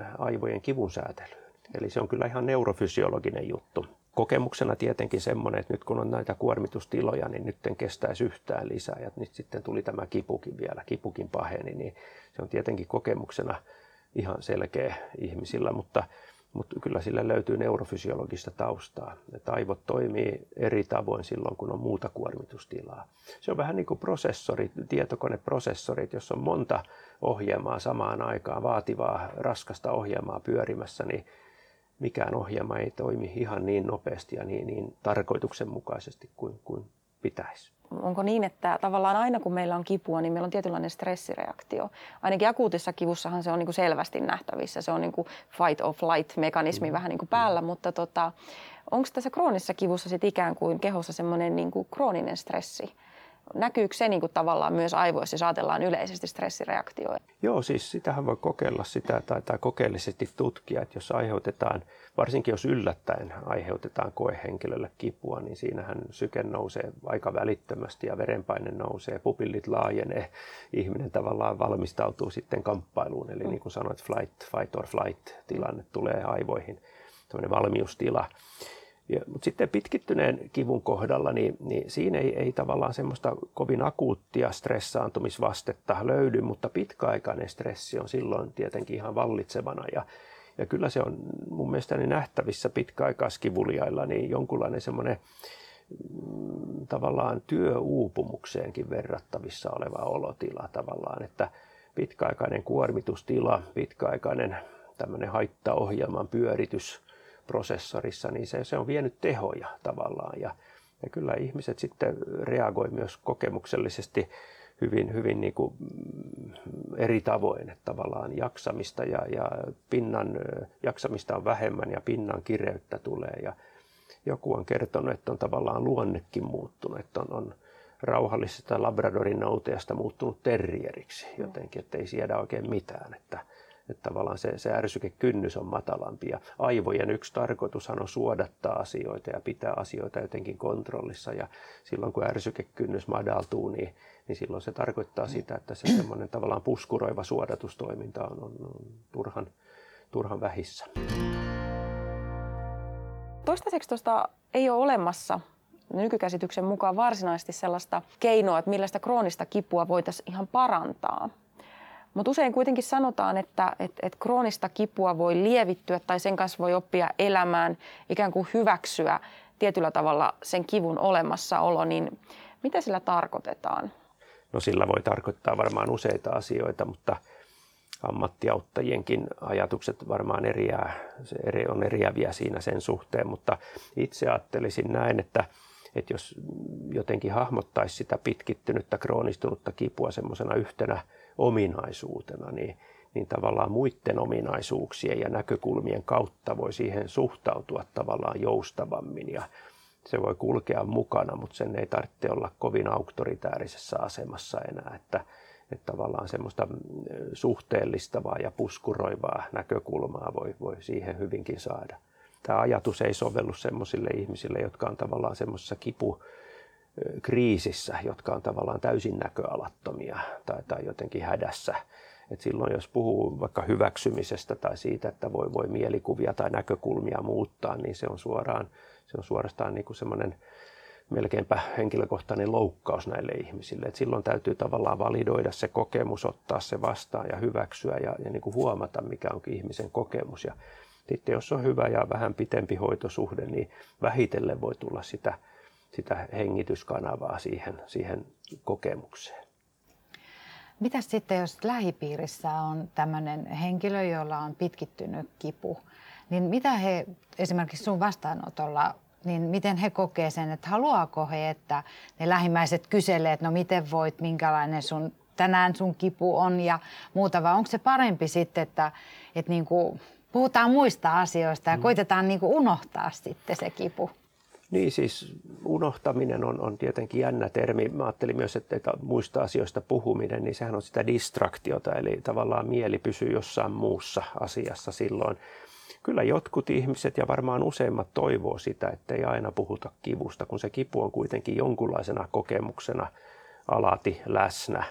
äh, aivojen kivun säätelyyn. Eli se on kyllä ihan neurofysiologinen juttu. Kokemuksena tietenkin semmoinen, että nyt kun on näitä kuormitustiloja, niin nyt kestäisi yhtään lisää. Ja nyt sitten tuli tämä kipukin vielä, kipukin paheni, niin se on tietenkin kokemuksena ihan selkeä ihmisillä, mutta, mutta kyllä sillä löytyy neurofysiologista taustaa. Että aivot toimii eri tavoin silloin, kun on muuta kuormitustilaa. Se on vähän niin kuin prosessorit, tietokoneprosessorit, jos on monta ohjelmaa samaan aikaan, vaativaa, raskasta ohjelmaa pyörimässä, niin mikään ohjelma ei toimi ihan niin nopeasti ja niin, niin tarkoituksenmukaisesti kuin, kuin pitäisi. Onko niin, että tavallaan aina kun meillä on kipua, niin meillä on tietynlainen stressireaktio? Ainakin akuutissa kivussahan se on niin kuin selvästi nähtävissä. Se on niin kuin fight or flight-mekanismi mm. vähän niin kuin päällä, mutta tota, onko tässä kroonisessa kivussa sit ikään kuin kehossa semmoinen niin kuin krooninen stressi? Näkyykö se niin kuin tavallaan myös aivoissa, jos ajatellaan yleisesti stressireaktioita? Joo, siis sitähän voi kokeilla sitä tai, tai kokeellisesti tutkia, että jos aiheutetaan, varsinkin jos yllättäen aiheutetaan koehenkilölle kipua, niin siinähän syke nousee aika välittömästi ja verenpaine nousee, pupillit laajenee, ihminen tavallaan valmistautuu sitten kamppailuun, eli mm. niin kuin sanoit, flight, fight or flight tilanne tulee aivoihin, tämmöinen valmiustila. Ja, mutta sitten pitkittyneen kivun kohdalla, niin, niin siinä ei, ei tavallaan semmoista kovin akuuttia stressaantumisvastetta löydy, mutta pitkäaikainen stressi on silloin tietenkin ihan vallitsevana. Ja, ja kyllä se on mun mielestäni nähtävissä pitkäaikaiskivuliailla niin jonkunlainen semmoinen mm, tavallaan työuupumukseenkin verrattavissa oleva olotila tavallaan, että pitkäaikainen kuormitustila, pitkäaikainen tämmöinen haittaohjelman pyöritys – prosessorissa, niin se, se on vienyt tehoja tavallaan. Ja, ja kyllä ihmiset sitten reagoi myös kokemuksellisesti hyvin, hyvin niin kuin mm, eri tavoin, että tavallaan jaksamista ja, ja pinnan jaksamista on vähemmän ja pinnan kireyttä tulee. Ja joku on kertonut, että on tavallaan luonnekin muuttunut, että on, on rauhallisesta Labradorin noutajasta muuttunut terrieriksi jotenkin, että ei siedä oikein mitään. Että, että tavallaan se, se ärsykekynnys on matalampi. Ja aivojen yksi tarkoitushan on suodattaa asioita ja pitää asioita jotenkin kontrollissa. Ja silloin kun ärsykekynnys madaltuu, niin, niin silloin se tarkoittaa sitä, että se semmoinen tavallaan puskuroiva suodatustoiminta on, on, on turhan, turhan vähissä. Toistaiseksi tuosta ei ole olemassa nykykäsityksen mukaan varsinaisesti sellaista keinoa, että millä sitä kroonista kipua voitaisiin ihan parantaa. Mutta usein kuitenkin sanotaan, että et, et kroonista kipua voi lievittyä tai sen kanssa voi oppia elämään, ikään kuin hyväksyä tietyllä tavalla sen kivun olemassaolo, niin mitä sillä tarkoitetaan? No sillä voi tarkoittaa varmaan useita asioita, mutta ammattiauttajienkin ajatukset varmaan eriää, eri, on eriäviä siinä sen suhteen, mutta itse ajattelisin näin, että, että jos jotenkin hahmottaisi sitä pitkittynyttä kroonistunutta kipua semmoisena yhtenä ominaisuutena, niin, niin tavallaan muiden ominaisuuksien ja näkökulmien kautta voi siihen suhtautua tavallaan joustavammin ja se voi kulkea mukana, mutta sen ei tarvitse olla kovin auktoritäärisessä asemassa enää, että, että tavallaan semmoista mm, suhteellistavaa ja puskuroivaa näkökulmaa voi, voi siihen hyvinkin saada. Tämä ajatus ei sovellu semmoisille ihmisille, jotka on tavallaan semmoisessa kipu, kriisissä, jotka on tavallaan täysin näköalattomia tai, tai jotenkin hädässä. Et silloin jos puhuu vaikka hyväksymisestä tai siitä, että voi, voi mielikuvia tai näkökulmia muuttaa, niin se on, suoraan, se on suorastaan niin kuin semmoinen melkeinpä henkilökohtainen loukkaus näille ihmisille. Et silloin täytyy tavallaan validoida se kokemus, ottaa se vastaan ja hyväksyä ja, ja niin kuin huomata, mikä onkin ihmisen kokemus. Ja sitten jos on hyvä ja vähän pitempi hoitosuhde, niin vähitellen voi tulla sitä sitä hengityskanavaa siihen, siihen kokemukseen. Mitä sitten, jos lähipiirissä on tämmöinen henkilö, jolla on pitkittynyt kipu, niin mitä he esimerkiksi sun vastaanotolla, niin miten he kokee sen, että haluaako he, että ne lähimmäiset kyselee, että no miten voit, minkälainen sun tänään sun kipu on ja muuta, vai onko se parempi sitten, että, että niin kuin puhutaan muista asioista ja mm. koitetaan niin kuin unohtaa sitten se kipu? Niin siis unohtaminen on, on tietenkin jännä termi. Mä ajattelin myös, että, että muista asioista puhuminen, niin sehän on sitä distraktiota, eli tavallaan mieli pysyy jossain muussa asiassa silloin. Kyllä jotkut ihmiset ja varmaan useimmat toivoo sitä, että ei aina puhuta kivusta, kun se kipu on kuitenkin jonkunlaisena kokemuksena alati läsnä.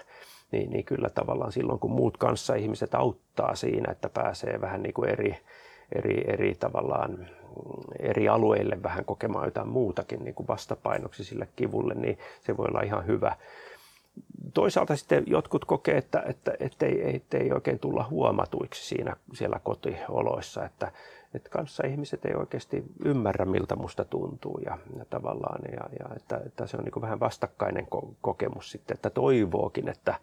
Niin, niin kyllä tavallaan silloin, kun muut kanssa ihmiset auttaa siinä, että pääsee vähän niin kuin eri, eri, eri tavallaan eri alueille vähän kokemaan jotain muutakin niin kuin vastapainoksi sille kivulle, niin se voi olla ihan hyvä. toisaalta sitten jotkut kokee, että, että, että ei, että ei oikein tulla huomatuiksi siinä siellä kotioloissa, että, että kanssa ihmiset ei oikeasti ymmärrä, miltä musta tuntuu ja, ja tavallaan, ja, ja että, että se on niin vähän vastakkainen ko- kokemus sitten, että toivookin, että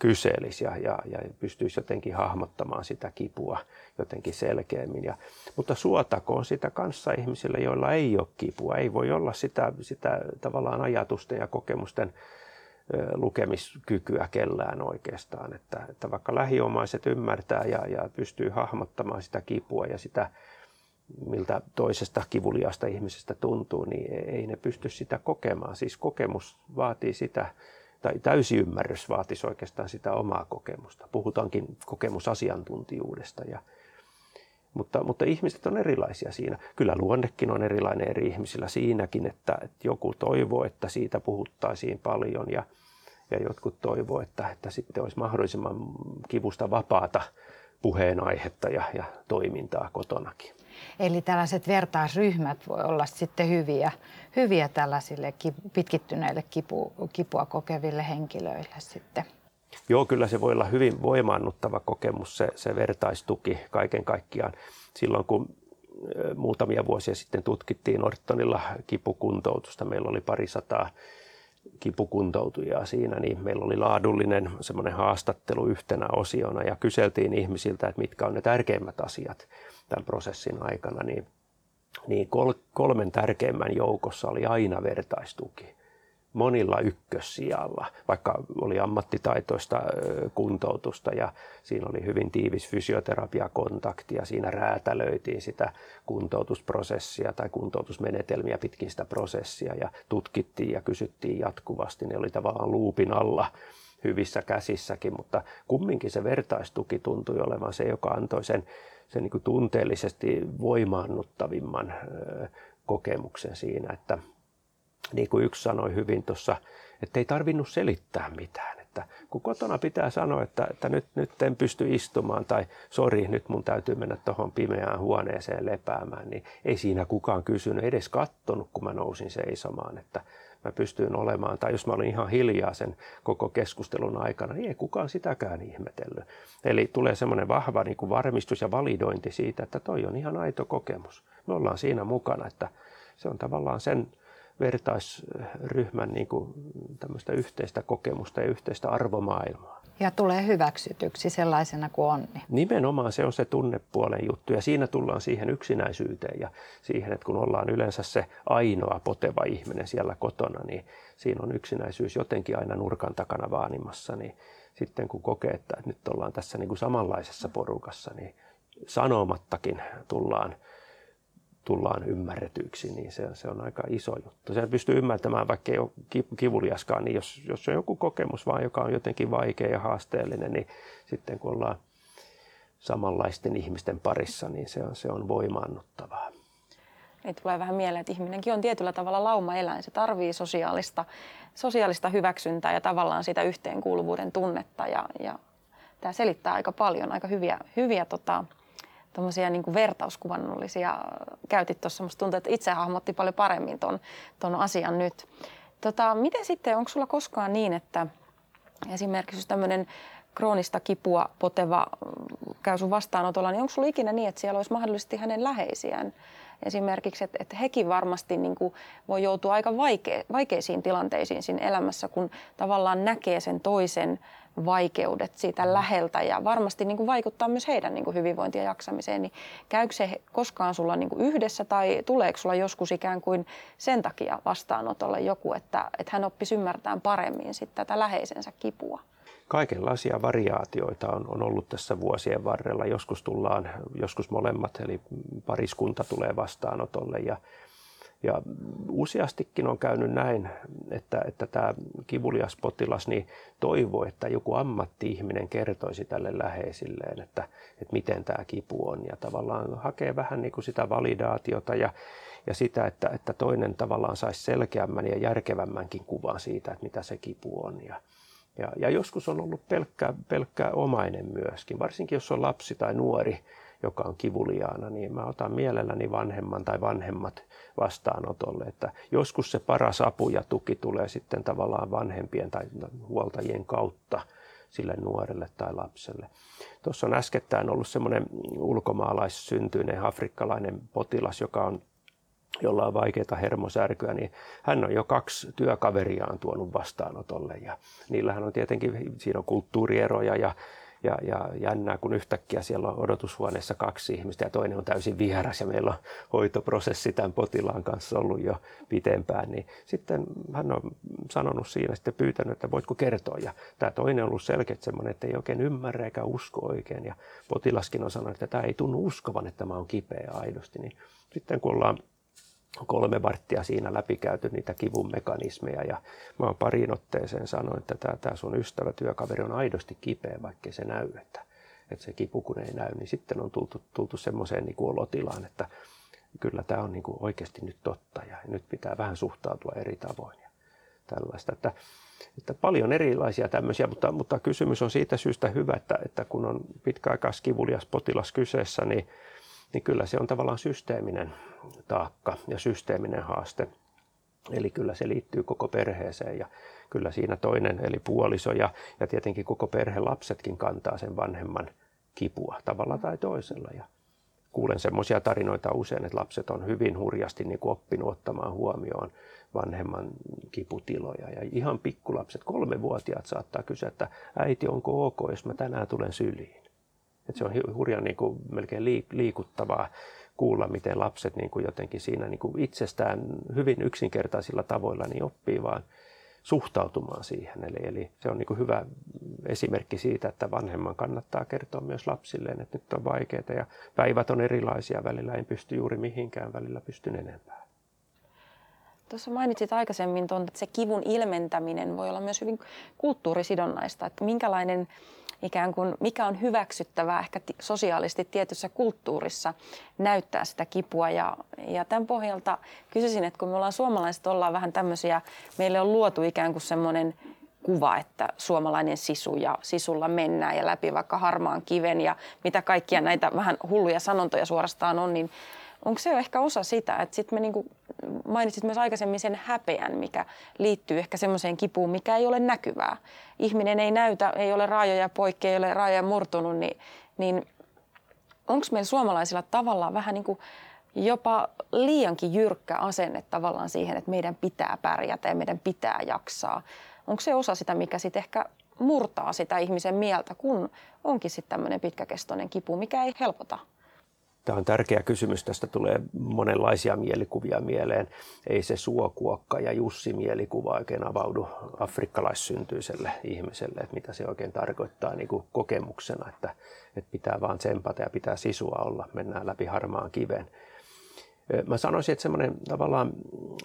kyselisi ja, ja, ja pystyisi jotenkin hahmottamaan sitä kipua jotenkin selkeämmin. Ja, mutta suotakoon sitä kanssa ihmisille, joilla ei ole kipua. Ei voi olla sitä, sitä tavallaan ajatusten ja kokemusten lukemiskykyä kellään oikeastaan. Että, että vaikka lähiomaiset ymmärtää ja, ja pystyy hahmottamaan sitä kipua ja sitä, miltä toisesta kivuliasta ihmisestä tuntuu, niin ei ne pysty sitä kokemaan. Siis kokemus vaatii sitä, tai täysi ymmärrys vaatisi oikeastaan sitä omaa kokemusta. Puhutaankin kokemusasiantuntijuudesta. Ja, mutta, mutta ihmiset on erilaisia siinä. Kyllä luonnekin on erilainen eri ihmisillä siinäkin, että, että joku toivoo, että siitä puhuttaisiin paljon ja, ja jotkut toivoo, että, että sitten olisi mahdollisimman kivusta vapaata puheenaihetta ja, ja toimintaa kotonakin. Eli tällaiset vertaisryhmät voi olla sitten hyviä, hyviä tällaisille pitkittyneille kipu, kipua kokeville henkilöille sitten. Joo, kyllä se voi olla hyvin voimaannuttava kokemus, se, se vertaistuki kaiken kaikkiaan. Silloin kun muutamia vuosia sitten tutkittiin Ortonilla kipukuntoutusta, meillä oli pari sataa kipukuntoutujaa siinä, niin meillä oli laadullinen semmoinen haastattelu yhtenä osiona ja kyseltiin ihmisiltä, että mitkä on ne tärkeimmät asiat tämän prosessin aikana, niin, niin kol, kolmen tärkeimmän joukossa oli aina vertaistuki monilla ykkössijalla, vaikka oli ammattitaitoista kuntoutusta ja siinä oli hyvin tiivis fysioterapiakontakti ja siinä räätälöitiin sitä kuntoutusprosessia tai kuntoutusmenetelmiä pitkin sitä prosessia ja tutkittiin ja kysyttiin jatkuvasti. Ne oli tavallaan luupin alla hyvissä käsissäkin, mutta kumminkin se vertaistuki tuntui olevan se, joka antoi sen, sen niin kuin tunteellisesti voimaannuttavimman kokemuksen siinä, että niin kuin yksi sanoi hyvin tuossa, että ei tarvinnut selittää mitään. Että kun kotona pitää sanoa, että, että nyt, nyt en pysty istumaan tai sori, nyt mun täytyy mennä tuohon pimeään huoneeseen lepäämään, niin ei siinä kukaan kysynyt, edes kattonut, kun mä nousin seisomaan, että mä pystyin olemaan. Tai jos mä olin ihan hiljaa sen koko keskustelun aikana, niin ei kukaan sitäkään ihmetellyt. Eli tulee semmoinen vahva niin kuin varmistus ja validointi siitä, että toi on ihan aito kokemus. Me ollaan siinä mukana, että se on tavallaan sen vertaisryhmän niin kuin tämmöistä yhteistä kokemusta ja yhteistä arvomaailmaa. Ja tulee hyväksytyksi sellaisena kuin on. Nimenomaan se on se tunnepuolen juttu ja siinä tullaan siihen yksinäisyyteen ja siihen, että kun ollaan yleensä se ainoa poteva ihminen siellä kotona, niin siinä on yksinäisyys jotenkin aina nurkan takana vaanimassa, niin sitten kun kokee, että nyt ollaan tässä niin kuin samanlaisessa porukassa, niin sanomattakin tullaan tullaan ymmärretyksi, niin se, se on aika iso juttu. Se pystyy ymmärtämään, vaikka ei ole kivuliaskaan, niin jos, jos on joku kokemus vaan, joka on jotenkin vaikea ja haasteellinen, niin sitten kun ollaan samanlaisten ihmisten parissa, niin se on, se on voimaannuttavaa. Niin tulee vähän mieleen, että ihminenkin on tietyllä tavalla laumaeläin. Se tarvii sosiaalista, sosiaalista hyväksyntää ja tavallaan sitä yhteenkuuluvuuden tunnetta. Ja, ja tämä selittää aika paljon, aika hyviä, hyviä tota, tuommoisia niin vertauskuvannollisia käytit tuossa. Musta tuntuu, että itse hahmotti paljon paremmin ton, ton asian nyt. Tota, miten sitten, onko sulla koskaan niin, että esimerkiksi tämmöinen kroonista kipua poteva käy sun vastaanotolla, niin onko sulla ikinä niin, että siellä olisi mahdollisesti hänen läheisiään? Esimerkiksi, että, että hekin varmasti niin kuin voi joutua aika vaike, vaikeisiin tilanteisiin siinä elämässä, kun tavallaan näkee sen toisen vaikeudet siitä mm. läheltä ja varmasti niin kuin vaikuttaa myös heidän niin kuin hyvinvointiin ja jaksamiseen. Niin käykö se koskaan sulla niin kuin yhdessä tai tuleeko sulla joskus ikään kuin sen takia vastaanotolle joku, että, että hän oppisi ymmärtämään paremmin sit tätä läheisensä kipua? Kaikenlaisia variaatioita on, on ollut tässä vuosien varrella. Joskus tullaan, joskus molemmat, eli pariskunta tulee vastaanotolle ja ja useastikin on käynyt näin, että, että tämä kivulias potilas niin toivoo, että joku ammatti-ihminen kertoisi tälle läheisilleen, että, että miten tämä kipu on. Ja tavallaan hakee vähän niin kuin sitä validaatiota ja, ja sitä, että, että toinen tavallaan saisi selkeämmän ja järkevämmänkin kuvan siitä, että mitä se kipu on. Ja, ja, ja joskus on ollut pelkkä, pelkkä omainen myöskin, varsinkin jos on lapsi tai nuori, joka on kivuliaana, niin mä otan mielelläni vanhemman tai vanhemmat vastaanotolle. Että joskus se paras apu ja tuki tulee sitten tavallaan vanhempien tai huoltajien kautta sille nuorelle tai lapselle. Tuossa on äskettäin ollut semmoinen ulkomaalaissyntyinen afrikkalainen potilas, joka on jolla on vaikeita hermosärkyä, niin hän on jo kaksi työkaveriaan tuonut vastaanotolle. Ja niillähän on tietenkin, siinä on kulttuurieroja ja ja, ja jännää, kun yhtäkkiä siellä on odotushuoneessa kaksi ihmistä ja toinen on täysin vieras ja meillä on hoitoprosessi tämän potilaan kanssa ollut jo pitempään. Niin sitten hän on sanonut siinä sitten pyytänyt, että voitko kertoa. Ja tämä toinen on ollut selkeä semmoinen, että ei oikein ymmärrä eikä usko oikein. Ja potilaskin on sanonut, että tämä ei tunnu uskovan, että tämä on kipeä aidosti. Niin sitten kun ollaan kolme varttia siinä läpikäyty niitä kivun mekanismeja ja mä oon pariin otteeseen sanoin, että tämä, tämä sun ystävä, työkaveri on aidosti kipeä, vaikkei se näy, että, että se kipu kun ei näy, niin sitten on tultu, tultu semmoiseen niin olotilaan, että kyllä tämä on niin kuin oikeasti nyt totta ja nyt pitää vähän suhtautua eri tavoin ja tällaista. Että, että paljon erilaisia tämmöisiä, mutta, mutta kysymys on siitä syystä hyvä, että, että kun on pitkäaikaiskivulias potilas kyseessä, niin niin kyllä se on tavallaan systeeminen taakka ja systeeminen haaste. Eli kyllä se liittyy koko perheeseen ja kyllä siinä toinen eli puoliso ja, ja tietenkin koko perhe lapsetkin kantaa sen vanhemman kipua tavalla tai toisella. Ja kuulen semmoisia tarinoita usein, että lapset on hyvin hurjasti niin kuin oppinut ottamaan huomioon vanhemman kiputiloja. Ja ihan pikkulapset, kolmevuotiaat saattaa kysyä, että äiti onko ok, jos mä tänään tulen syliin. Et se on hurjan niin kuin, melkein liikuttavaa kuulla, miten lapset niin kuin jotenkin siinä niin kuin itsestään hyvin yksinkertaisilla tavoilla niin oppii vaan suhtautumaan siihen. Eli, eli se on niin kuin hyvä esimerkki siitä, että vanhemman kannattaa kertoa myös lapsilleen, että nyt on vaikeaa ja päivät on erilaisia. Välillä en pysty juuri mihinkään, välillä pystyn enempää. Tuossa mainitsit aikaisemmin, että se kivun ilmentäminen voi olla myös hyvin kulttuurisidonnaista. Että minkälainen ikään kuin mikä on hyväksyttävää ehkä sosiaalisesti tietyssä kulttuurissa näyttää sitä kipua. Ja, ja tämän pohjalta kysyisin, että kun me ollaan suomalaiset, ollaan vähän tämmöisiä, meille on luotu ikään kuin semmoinen kuva, että suomalainen sisu ja sisulla mennään ja läpi vaikka harmaan kiven ja mitä kaikkia näitä vähän hulluja sanontoja suorastaan on, niin onko se jo ehkä osa sitä, että sitten me niinku mainitsit myös aikaisemmin sen häpeän, mikä liittyy ehkä semmoiseen kipuun, mikä ei ole näkyvää. Ihminen ei näytä, ei ole raajoja poikki, ei ole raajoja murtunut, niin, niin onko meillä suomalaisilla tavallaan vähän niin kuin jopa liiankin jyrkkä asenne tavallaan siihen, että meidän pitää pärjätä ja meidän pitää jaksaa. Onko se osa sitä, mikä sitten ehkä murtaa sitä ihmisen mieltä, kun onkin sitten tämmöinen pitkäkestoinen kipu, mikä ei helpota? Tämä on tärkeä kysymys. Tästä tulee monenlaisia mielikuvia mieleen. Ei se suokuokka ja Jussi mielikuva oikein avaudu afrikkalaissyntyiselle ihmiselle, että mitä se oikein tarkoittaa niin kuin kokemuksena, että, että pitää vaan tsempata ja pitää sisua olla, mennään läpi harmaan kiven. Mä sanoisin, että semmoinen tavallaan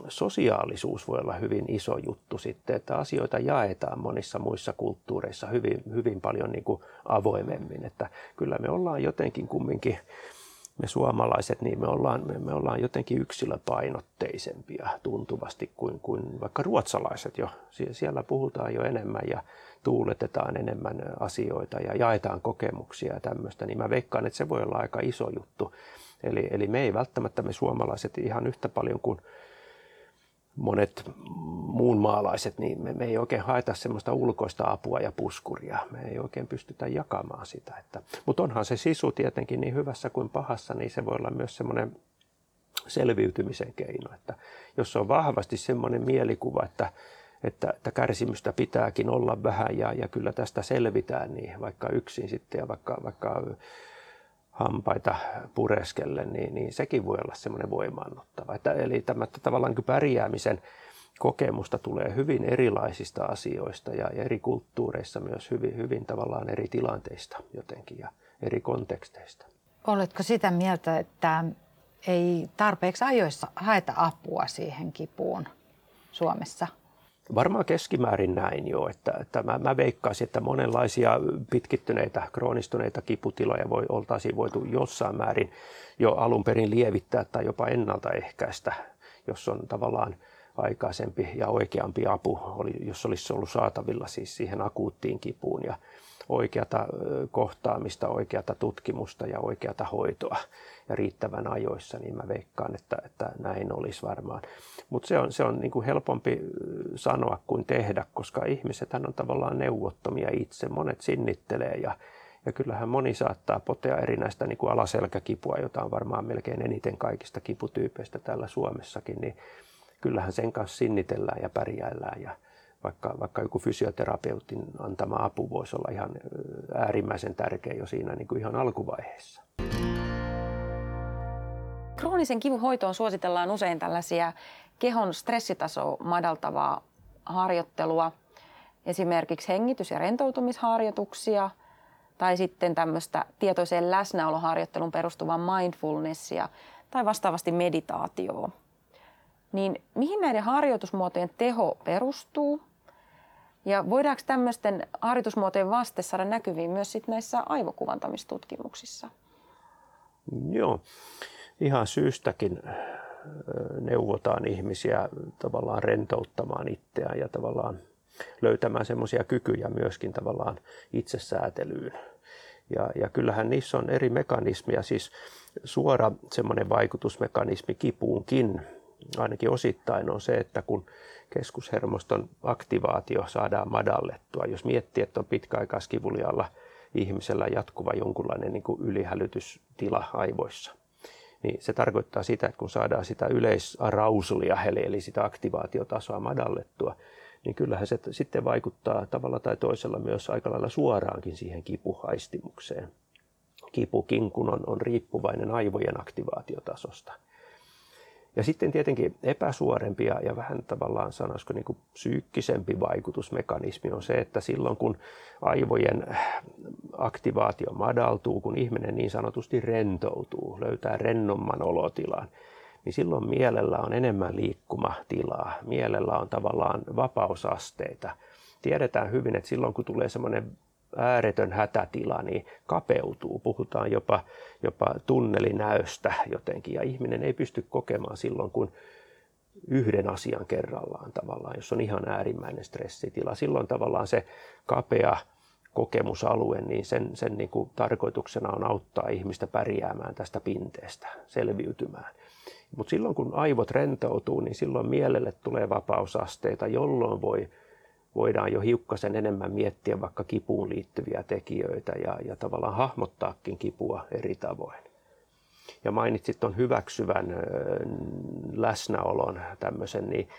sosiaalisuus voi olla hyvin iso juttu sitten, että asioita jaetaan monissa muissa kulttuureissa hyvin, hyvin paljon niin kuin avoimemmin. Että kyllä me ollaan jotenkin kumminkin me suomalaiset, niin me ollaan, me, me ollaan jotenkin yksilöpainotteisempia tuntuvasti kuin, kuin vaikka ruotsalaiset jo. Siellä puhutaan jo enemmän ja tuuletetaan enemmän asioita ja jaetaan kokemuksia ja tämmöistä, niin mä veikkaan, että se voi olla aika iso juttu. Eli, eli me ei välttämättä me suomalaiset ihan yhtä paljon kuin monet muun maalaiset, niin me, me ei oikein haeta semmoista ulkoista apua ja puskuria. Me ei oikein pystytä jakamaan sitä. Että, mutta onhan se sisu tietenkin niin hyvässä kuin pahassa, niin se voi olla myös semmoinen selviytymisen keino. Että jos on vahvasti semmoinen mielikuva, että, että, että kärsimystä pitääkin olla vähän ja, ja kyllä tästä selvitään, niin vaikka yksin sitten ja vaikka, vaikka hampaita pureskelle, niin, niin sekin voi olla semmoinen voimaannuttava. Että, eli tämä tavallaan niin pärjäämisen kokemusta tulee hyvin erilaisista asioista ja eri kulttuureissa myös hyvin, hyvin tavallaan eri tilanteista jotenkin ja eri konteksteista. Oletko sitä mieltä, että ei tarpeeksi ajoissa haeta apua siihen kipuun Suomessa? Varmaan keskimäärin näin jo, että, että mä, mä veikkaisin, että monenlaisia pitkittyneitä, kroonistuneita kiputiloja voi, oltaisiin voitu jossain määrin jo alun perin lievittää tai jopa ennaltaehkäistä, jos on tavallaan aikaisempi ja oikeampi apu, oli, jos olisi ollut saatavilla siis siihen akuuttiin kipuun ja oikeata kohtaamista, oikeata tutkimusta ja oikeata hoitoa ja riittävän ajoissa, niin mä veikkaan, että, että näin olisi varmaan. Mutta se on, se on niin kuin helpompi sanoa kuin tehdä, koska ihmiset on tavallaan neuvottomia itse. Monet sinnittelee ja, ja kyllähän moni saattaa potea erinäistä niin kuin alaselkäkipua, jota on varmaan melkein eniten kaikista kiputyypeistä täällä Suomessakin, niin kyllähän sen kanssa sinnitellään ja pärjäillään ja vaikka, vaikka joku fysioterapeutin antama apu voisi olla ihan äärimmäisen tärkeä jo siinä niin kuin ihan alkuvaiheessa. Kroonisen kivun hoitoon suositellaan usein tällaisia kehon stressitasoa madaltavaa harjoittelua, esimerkiksi hengitys- ja rentoutumisharjoituksia tai sitten tämmöistä tietoiseen läsnäoloharjoittelun perustuvaa mindfulnessia tai vastaavasti meditaatioa. Niin mihin näiden harjoitusmuotojen teho perustuu? Ja voidaanko tämmöisten harjoitusmuotojen vaste saada näkyviin myös sit näissä aivokuvantamistutkimuksissa? Joo, ihan syystäkin neuvotaan ihmisiä tavallaan rentouttamaan itseään ja tavallaan löytämään semmoisia kykyjä myöskin tavallaan itsesäätelyyn. Ja, ja kyllähän niissä on eri mekanismia, siis suora semmoinen vaikutusmekanismi kipuunkin, ainakin osittain on se, että kun keskushermoston aktivaatio saadaan madallettua, jos miettii, että on pitkäaikaiskivulialla ihmisellä jatkuva jonkunlainen niin kuin ylihälytystila aivoissa – niin se tarkoittaa sitä, että kun saadaan sitä yleisarausulia, eli sitä aktivaatiotasoa madallettua, niin kyllähän se sitten vaikuttaa tavalla tai toisella myös aika lailla suoraankin siihen kipuhaistimukseen. Kipukin, kun on, on riippuvainen aivojen aktivaatiotasosta. Ja sitten tietenkin epäsuorempi ja, ja vähän tavallaan sanoisiko niin kuin psyykkisempi vaikutusmekanismi on se, että silloin kun aivojen aktivaatio madaltuu, kun ihminen niin sanotusti rentoutuu, löytää rennomman olotilan, niin silloin mielellä on enemmän liikkumatilaa, mielellä on tavallaan vapausasteita. Tiedetään hyvin, että silloin kun tulee semmoinen ääretön hätätila niin kapeutuu. Puhutaan jopa, jopa tunnelinäöstä jotenkin ja ihminen ei pysty kokemaan silloin, kun yhden asian kerrallaan tavallaan, jos on ihan äärimmäinen stressitila. Silloin tavallaan se kapea kokemusalue, niin sen, sen niin kuin tarkoituksena on auttaa ihmistä pärjäämään tästä pinteestä, selviytymään. Mutta silloin kun aivot rentoutuu, niin silloin mielelle tulee vapausasteita, jolloin voi voidaan jo hiukkasen enemmän miettiä vaikka kipuun liittyviä tekijöitä ja, ja tavallaan hahmottaakin kipua eri tavoin. Ja mainitsit tuon hyväksyvän läsnäolon tämmöisen, niin,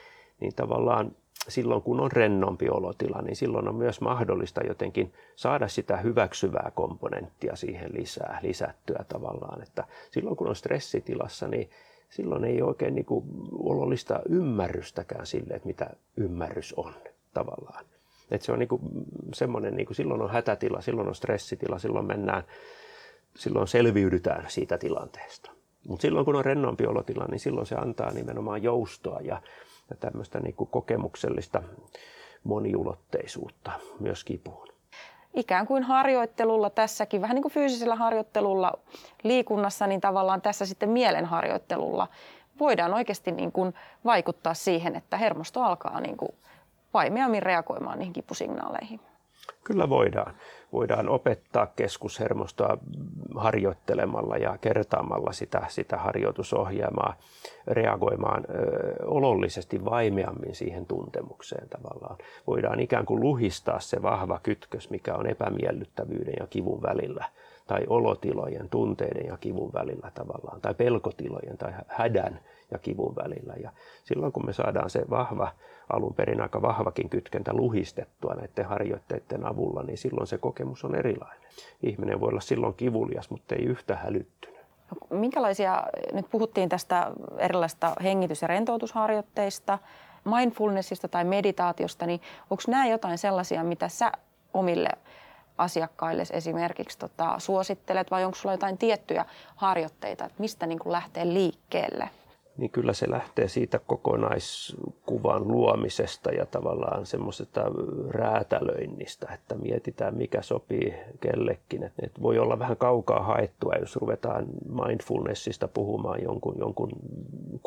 niin tavallaan silloin kun on rennompi olotila, niin silloin on myös mahdollista jotenkin saada sitä hyväksyvää komponenttia siihen lisää, lisättyä tavallaan. Että silloin kun on stressitilassa, niin silloin ei oikein niin kuin olollista ymmärrystäkään sille, että mitä ymmärrys on tavallaan. Et se on niinku semmoinen, niinku silloin on hätätila, silloin on stressitila, silloin mennään, silloin selviydytään siitä tilanteesta. Mutta silloin kun on rennompi olotila, niin silloin se antaa nimenomaan joustoa ja, ja tämmöistä niinku kokemuksellista moniulotteisuutta myös kipuun. Ikään kuin harjoittelulla tässäkin, vähän niin kuin fyysisellä harjoittelulla liikunnassa, niin tavallaan tässä sitten mielenharjoittelulla voidaan oikeasti niin kuin vaikuttaa siihen, että hermosto alkaa niin kuin vaimeammin reagoimaan niihin kipusignaaleihin. Kyllä voidaan. Voidaan opettaa keskushermostoa harjoittelemalla ja kertaamalla sitä, sitä harjoitusohjelmaa reagoimaan ö, olollisesti vaimeammin siihen tuntemukseen tavallaan. Voidaan ikään kuin luhistaa se vahva kytkös, mikä on epämiellyttävyyden ja kivun välillä tai olotilojen, tunteiden ja kivun välillä tavallaan, tai pelkotilojen tai hädän ja kivun välillä. Ja silloin kun me saadaan se vahva, alun perin aika vahvakin kytkentä luhistettua näiden harjoitteiden avulla, niin silloin se kokemus on erilainen. Ihminen voi olla silloin kivulias, mutta ei yhtä hälyttynyt. No, minkälaisia, nyt puhuttiin tästä erilaisista hengitys- ja rentoutusharjoitteista, mindfulnessista tai meditaatiosta, niin onko nämä jotain sellaisia, mitä sä omille asiakkaille esimerkiksi tota, suosittelet vai onko sulla jotain tiettyjä harjoitteita, että mistä niin lähtee liikkeelle? Niin kyllä se lähtee siitä kokonaiskuvan luomisesta ja tavallaan semmoisesta räätälöinnistä, että mietitään mikä sopii kellekin. Et voi olla vähän kaukaa haettua, jos ruvetaan mindfulnessista puhumaan jonkun, jonkun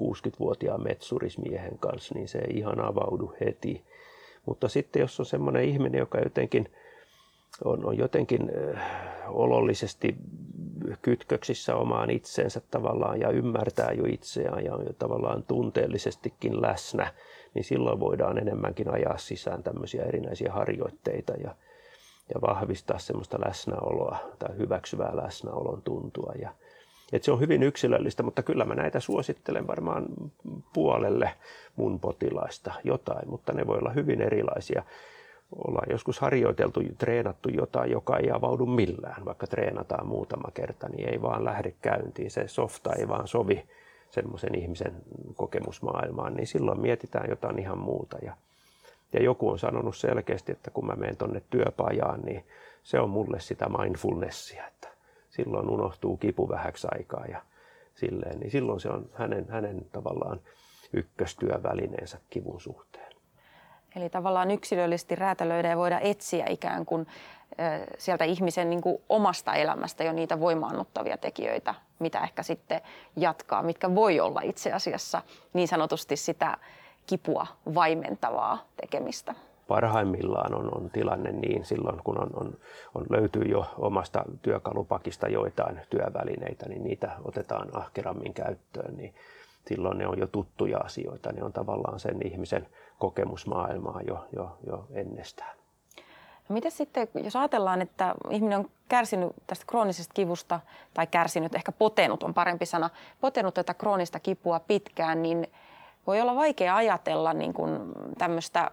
60-vuotiaan metsurismiehen kanssa, niin se ei ihan avaudu heti. Mutta sitten jos on semmoinen ihminen, joka jotenkin on, on jotenkin olollisesti kytköksissä omaan itseensä tavallaan ja ymmärtää jo itseään ja on jo tavallaan tunteellisestikin läsnä, niin silloin voidaan enemmänkin ajaa sisään tämmöisiä erinäisiä harjoitteita ja, ja vahvistaa semmoista läsnäoloa tai hyväksyvää läsnäolon tuntua. Ja, et se on hyvin yksilöllistä, mutta kyllä mä näitä suosittelen varmaan puolelle mun potilaista jotain, mutta ne voi olla hyvin erilaisia ollaan joskus harjoiteltu, treenattu jotain, joka ei avaudu millään. Vaikka treenataan muutama kerta, niin ei vaan lähde käyntiin. Se softa ei vaan sovi semmoisen ihmisen kokemusmaailmaan, niin silloin mietitään jotain ihan muuta. Ja, ja joku on sanonut selkeästi, että kun mä menen tuonne työpajaan, niin se on mulle sitä mindfulnessia, että silloin unohtuu kipu vähäksi aikaa ja silleen, niin silloin se on hänen, hänen tavallaan ykköstyövälineensä kivun suhteen. Eli tavallaan yksilöllisesti räätälöidä ja voida etsiä ikään kuin sieltä ihmisen niin kuin omasta elämästä jo niitä voimaannuttavia tekijöitä, mitä ehkä sitten jatkaa, mitkä voi olla itse asiassa niin sanotusti sitä kipua vaimentavaa tekemistä. Parhaimmillaan on, on tilanne niin silloin, kun on, on, on löytyy jo omasta työkalupakista joitain työvälineitä, niin niitä otetaan ahkerammin käyttöön, niin silloin ne on jo tuttuja asioita. Ne on tavallaan sen ihmisen kokemusmaailmaa jo, jo, jo ennestään. No miten sitten, jos ajatellaan, että ihminen on kärsinyt tästä kroonisesta kivusta, tai kärsinyt, ehkä potenut on parempi sana, potenut tätä kroonista kipua pitkään, niin voi olla vaikea ajatella niin kuin tämmöistä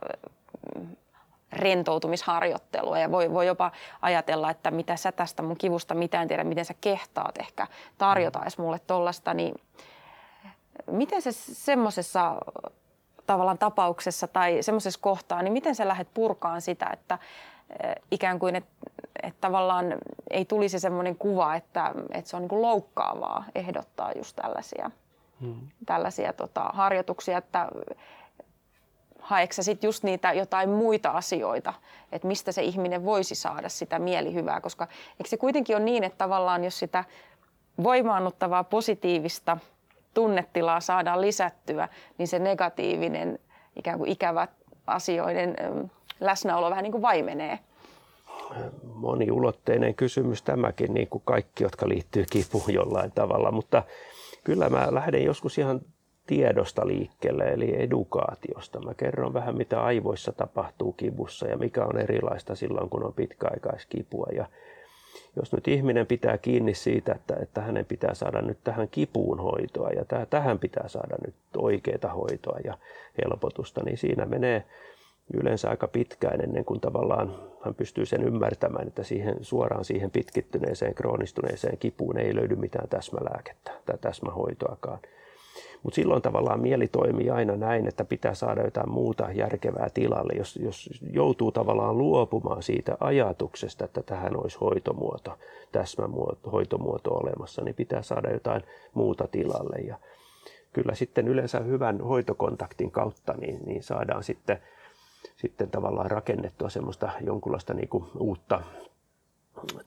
mm, rentoutumisharjoittelua ja voi, voi jopa ajatella, että mitä sä tästä mun kivusta mitään tiedä, miten sä kehtaat ehkä tarjota edes mulle tollasta, niin miten se semmoisessa tavallaan tapauksessa tai semmoisessa kohtaa, niin miten sä lähdet purkaan sitä, että eh, ikään kuin, että et tavallaan ei tulisi semmoinen kuva, että, että se on niin loukkaavaa ehdottaa just tällaisia, hmm. tällaisia tota, harjoituksia, että haeksä sitten just niitä jotain muita asioita, että mistä se ihminen voisi saada sitä mielihyvää, koska eikö se kuitenkin ole niin, että tavallaan jos sitä voimaannuttavaa positiivista – tunnetilaa saadaan lisättyä, niin se negatiivinen ikään kuin ikävä asioiden läsnäolo vähän niin kuin vaimenee. Moniulotteinen kysymys tämäkin, niin kuin kaikki, jotka liittyy kipuun jollain tavalla, mutta kyllä mä lähden joskus ihan tiedosta liikkeelle, eli edukaatiosta. Mä kerron vähän, mitä aivoissa tapahtuu kivussa ja mikä on erilaista silloin, kun on pitkäaikaiskipua. Ja jos nyt ihminen pitää kiinni siitä, että, että hänen pitää saada nyt tähän kipuun hoitoa ja täh, tähän pitää saada nyt oikeaa hoitoa ja helpotusta, niin siinä menee yleensä aika pitkään ennen kuin tavallaan hän pystyy sen ymmärtämään, että siihen, suoraan siihen pitkittyneeseen, kroonistuneeseen kipuun ei löydy mitään täsmälääkettä tai täsmähoitoakaan. Mutta silloin tavallaan mieli toimii aina näin, että pitää saada jotain muuta järkevää tilalle. Jos, jos joutuu tavallaan luopumaan siitä ajatuksesta, että tähän olisi hoitomuoto, täsmämuoto, hoitomuoto olemassa, niin pitää saada jotain muuta tilalle. Ja kyllä sitten yleensä hyvän hoitokontaktin kautta niin, niin saadaan sitten, sitten tavallaan rakennettua semmoista jonkunlaista niin kuin uutta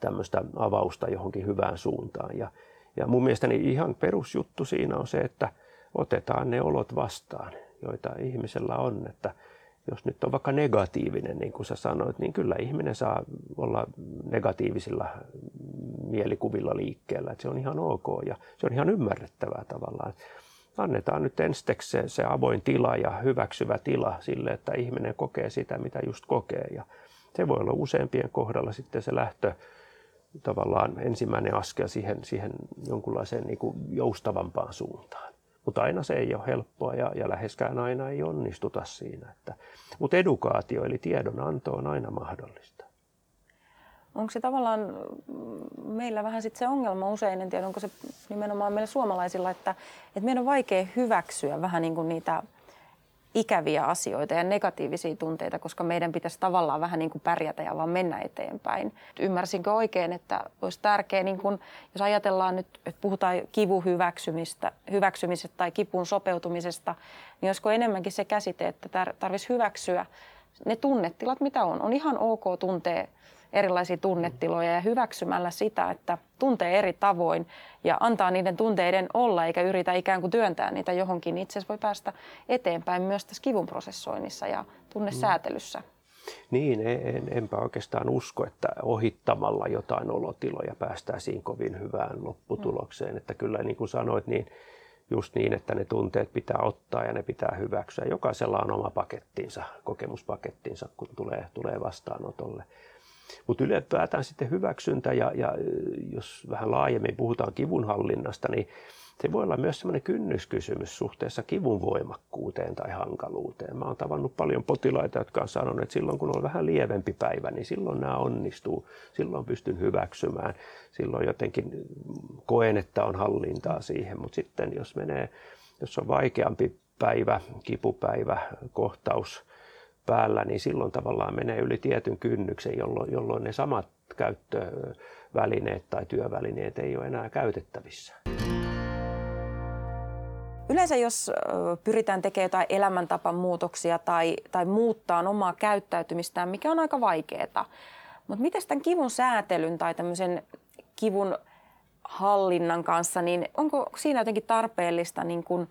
tämmöistä avausta johonkin hyvään suuntaan. Ja, ja mun mielestäni ihan perusjuttu siinä on se, että otetaan ne olot vastaan, joita ihmisellä on. Että jos nyt on vaikka negatiivinen, niin kuin sä sanoit, niin kyllä ihminen saa olla negatiivisilla mielikuvilla liikkeellä. Että se on ihan ok ja se on ihan ymmärrettävää tavallaan. Annetaan nyt ensiksi se, se avoin tila ja hyväksyvä tila sille, että ihminen kokee sitä, mitä just kokee. Ja se voi olla useampien kohdalla sitten se lähtö tavallaan ensimmäinen askel siihen, siihen jonkunlaiseen niin kuin joustavampaan suuntaan. Mutta aina se ei ole helppoa ja, ja läheskään aina ei onnistuta siinä. Että, mutta edukaatio eli tiedonanto on aina mahdollista. Onko se tavallaan meillä vähän sit se ongelma usein, en tiedä onko se nimenomaan meillä suomalaisilla, että, että meidän on vaikea hyväksyä vähän niin kuin niitä ikäviä asioita ja negatiivisia tunteita, koska meidän pitäisi tavallaan vähän niin kuin pärjätä ja vaan mennä eteenpäin. Ymmärsinkö oikein, että olisi tärkeää, niin kuin, jos ajatellaan nyt, että puhutaan kivun hyväksymistä, hyväksymisestä tai kipun sopeutumisesta, niin olisiko enemmänkin se käsite, että tarvitsisi hyväksyä ne tunnetilat, mitä on. On ihan ok tuntea erilaisia tunnetiloja ja hyväksymällä sitä, että tuntee eri tavoin ja antaa niiden tunteiden olla eikä yritä ikään kuin työntää niitä johonkin, niin itse asiassa voi päästä eteenpäin myös tässä kivun prosessoinnissa ja tunnesäätelyssä. Mm. Niin, en, enpä oikeastaan usko, että ohittamalla jotain olotiloja päästäisiin kovin hyvään lopputulokseen. Mm. Että kyllä niin kuin sanoit, niin just niin, että ne tunteet pitää ottaa ja ne pitää hyväksyä. Jokaisella on oma pakettinsa, kokemuspakettinsa, kun tulee, tulee vastaanotolle. Mutta ylipäätään sitten hyväksyntä ja, ja jos vähän laajemmin puhutaan kivunhallinnasta, niin se voi olla myös sellainen kynnyskysymys suhteessa kivun voimakkuuteen tai hankaluuteen. Mä oon tavannut paljon potilaita, jotka on sanonut, että silloin kun on vähän lievempi päivä, niin silloin nämä onnistuu. Silloin pystyn hyväksymään. Silloin jotenkin koen, että on hallintaa siihen. Mutta sitten jos menee, jos on vaikeampi päivä, kipupäivä, kohtaus, päällä, niin silloin tavallaan menee yli tietyn kynnyksen, jolloin, jolloin ne samat käyttövälineet tai työvälineet ei ole enää käytettävissä. Yleensä jos pyritään tekemään jotain elämäntapamuutoksia tai, tai muuttaa omaa käyttäytymistään, mikä on aika vaikeaa. Mutta miten tämän kivun säätelyn tai tämmöisen kivun hallinnan kanssa, niin onko siinä jotenkin tarpeellista niin kun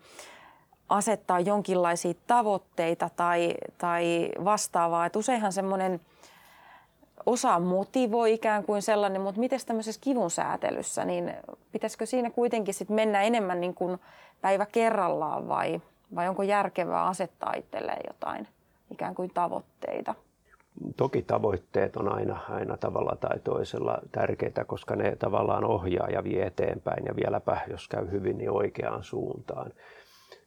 asettaa jonkinlaisia tavoitteita tai, tai vastaavaa. Et useinhan semmoinen osa motivoi ikään kuin sellainen, mutta miten tämmöisessä kivun säätelyssä, niin pitäisikö siinä kuitenkin sit mennä enemmän niin kuin päivä kerrallaan vai, vai onko järkevää asettaa itselleen jotain ikään kuin tavoitteita? Toki tavoitteet on aina, aina tavalla tai toisella tärkeitä, koska ne tavallaan ohjaa ja vie eteenpäin ja vieläpä, jos käy hyvin, niin oikeaan suuntaan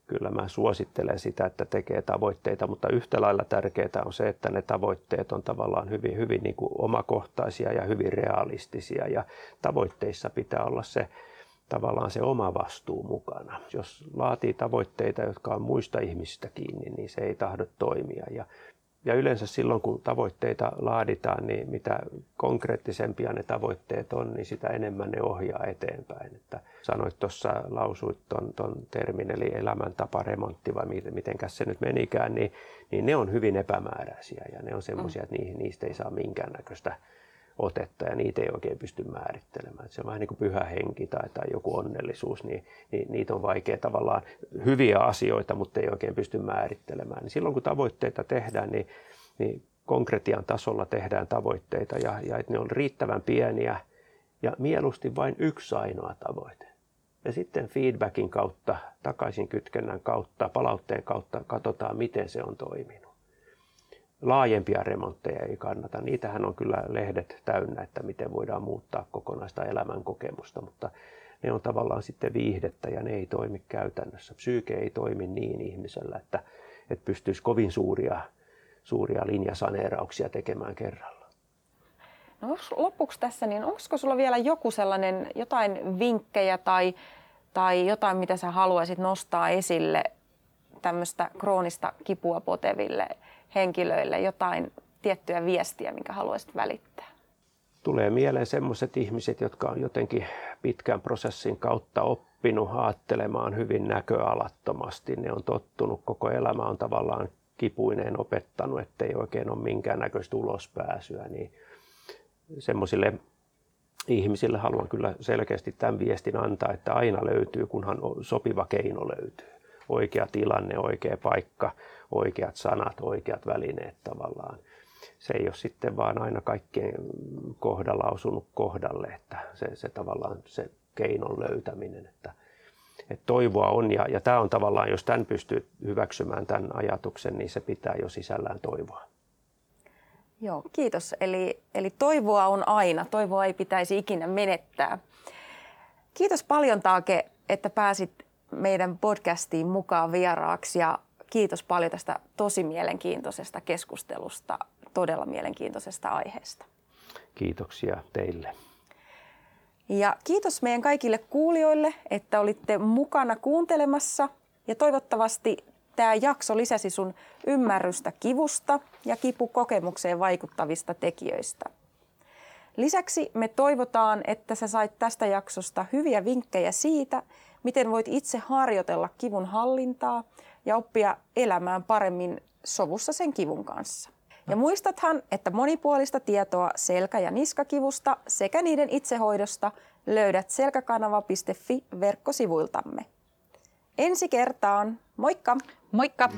kyllä mä suosittelen sitä, että tekee tavoitteita, mutta yhtä lailla tärkeää on se, että ne tavoitteet on tavallaan hyvin, hyvin niin kuin omakohtaisia ja hyvin realistisia ja tavoitteissa pitää olla se tavallaan se oma vastuu mukana. Jos laatii tavoitteita, jotka on muista ihmisistä kiinni, niin se ei tahdo toimia ja ja yleensä silloin, kun tavoitteita laaditaan, niin mitä konkreettisempia ne tavoitteet on, niin sitä enemmän ne ohjaa eteenpäin. Että sanoit tuossa, lausuit ton, ton termin, eli elämäntaparemontti vai miten se nyt menikään, niin, niin ne on hyvin epämääräisiä ja ne on semmoisia, mm. että niihin, niistä ei saa minkäännäköistä otetta ja niitä ei oikein pysty määrittelemään. Se on vähän niin kuin pyhä henki tai, tai joku onnellisuus, niin, niin niitä on vaikea tavallaan hyviä asioita, mutta ei oikein pysty määrittelemään. Niin silloin kun tavoitteita tehdään, niin, niin konkretian tasolla tehdään tavoitteita ja, ja että ne on riittävän pieniä ja mieluusti vain yksi ainoa tavoite. Ja sitten feedbackin kautta, takaisin kytkennän kautta, palautteen kautta katsotaan, miten se on toiminut laajempia remontteja ei kannata. Niitähän on kyllä lehdet täynnä, että miten voidaan muuttaa kokonaista elämän kokemusta, mutta ne on tavallaan sitten viihdettä ja ne ei toimi käytännössä. Psyyke ei toimi niin ihmisellä, että, että pystyisi kovin suuria, suuria linjasaneerauksia tekemään kerralla. No lopuksi tässä, niin onko sulla vielä joku sellainen, jotain vinkkejä tai, tai jotain, mitä sä haluaisit nostaa esille tämmöistä kroonista kipua poteville henkilöille jotain tiettyä viestiä, minkä haluaisit välittää? Tulee mieleen sellaiset ihmiset, jotka on jotenkin pitkän prosessin kautta oppinut ajattelemaan hyvin näköalattomasti. Ne on tottunut, koko elämä on tavallaan kipuineen opettanut, ettei oikein ole minkäännäköistä ulospääsyä. Niin semmoisille ihmisille haluan kyllä selkeästi tämän viestin antaa, että aina löytyy, kunhan sopiva keino löytyy. Oikea tilanne, oikea paikka, oikeat sanat, oikeat välineet tavallaan. Se ei ole sitten vaan aina kaikkien kohdalla osunut kohdalle, että se, se tavallaan se keinon löytäminen, että, että toivoa on ja, ja tämä on tavallaan, jos tämän pystyy hyväksymään tämän ajatuksen, niin se pitää jo sisällään toivoa. Joo, kiitos. Eli, eli toivoa on aina, toivoa ei pitäisi ikinä menettää. Kiitos paljon Taake, että pääsit meidän podcastiin mukaan vieraaksi ja kiitos paljon tästä tosi mielenkiintoisesta keskustelusta, todella mielenkiintoisesta aiheesta. Kiitoksia teille. Ja kiitos meidän kaikille kuulijoille, että olitte mukana kuuntelemassa. Ja toivottavasti tämä jakso lisäsi sun ymmärrystä kivusta ja kipukokemukseen vaikuttavista tekijöistä. Lisäksi me toivotaan, että sä sait tästä jaksosta hyviä vinkkejä siitä, miten voit itse harjoitella kivun hallintaa ja oppia elämään paremmin sovussa sen kivun kanssa. Ja muistathan, että monipuolista tietoa selkä- ja niskakivusta sekä niiden itsehoidosta löydät selkäkanava.fi verkkosivuiltamme. Ensi kertaan, moikka! Moikka!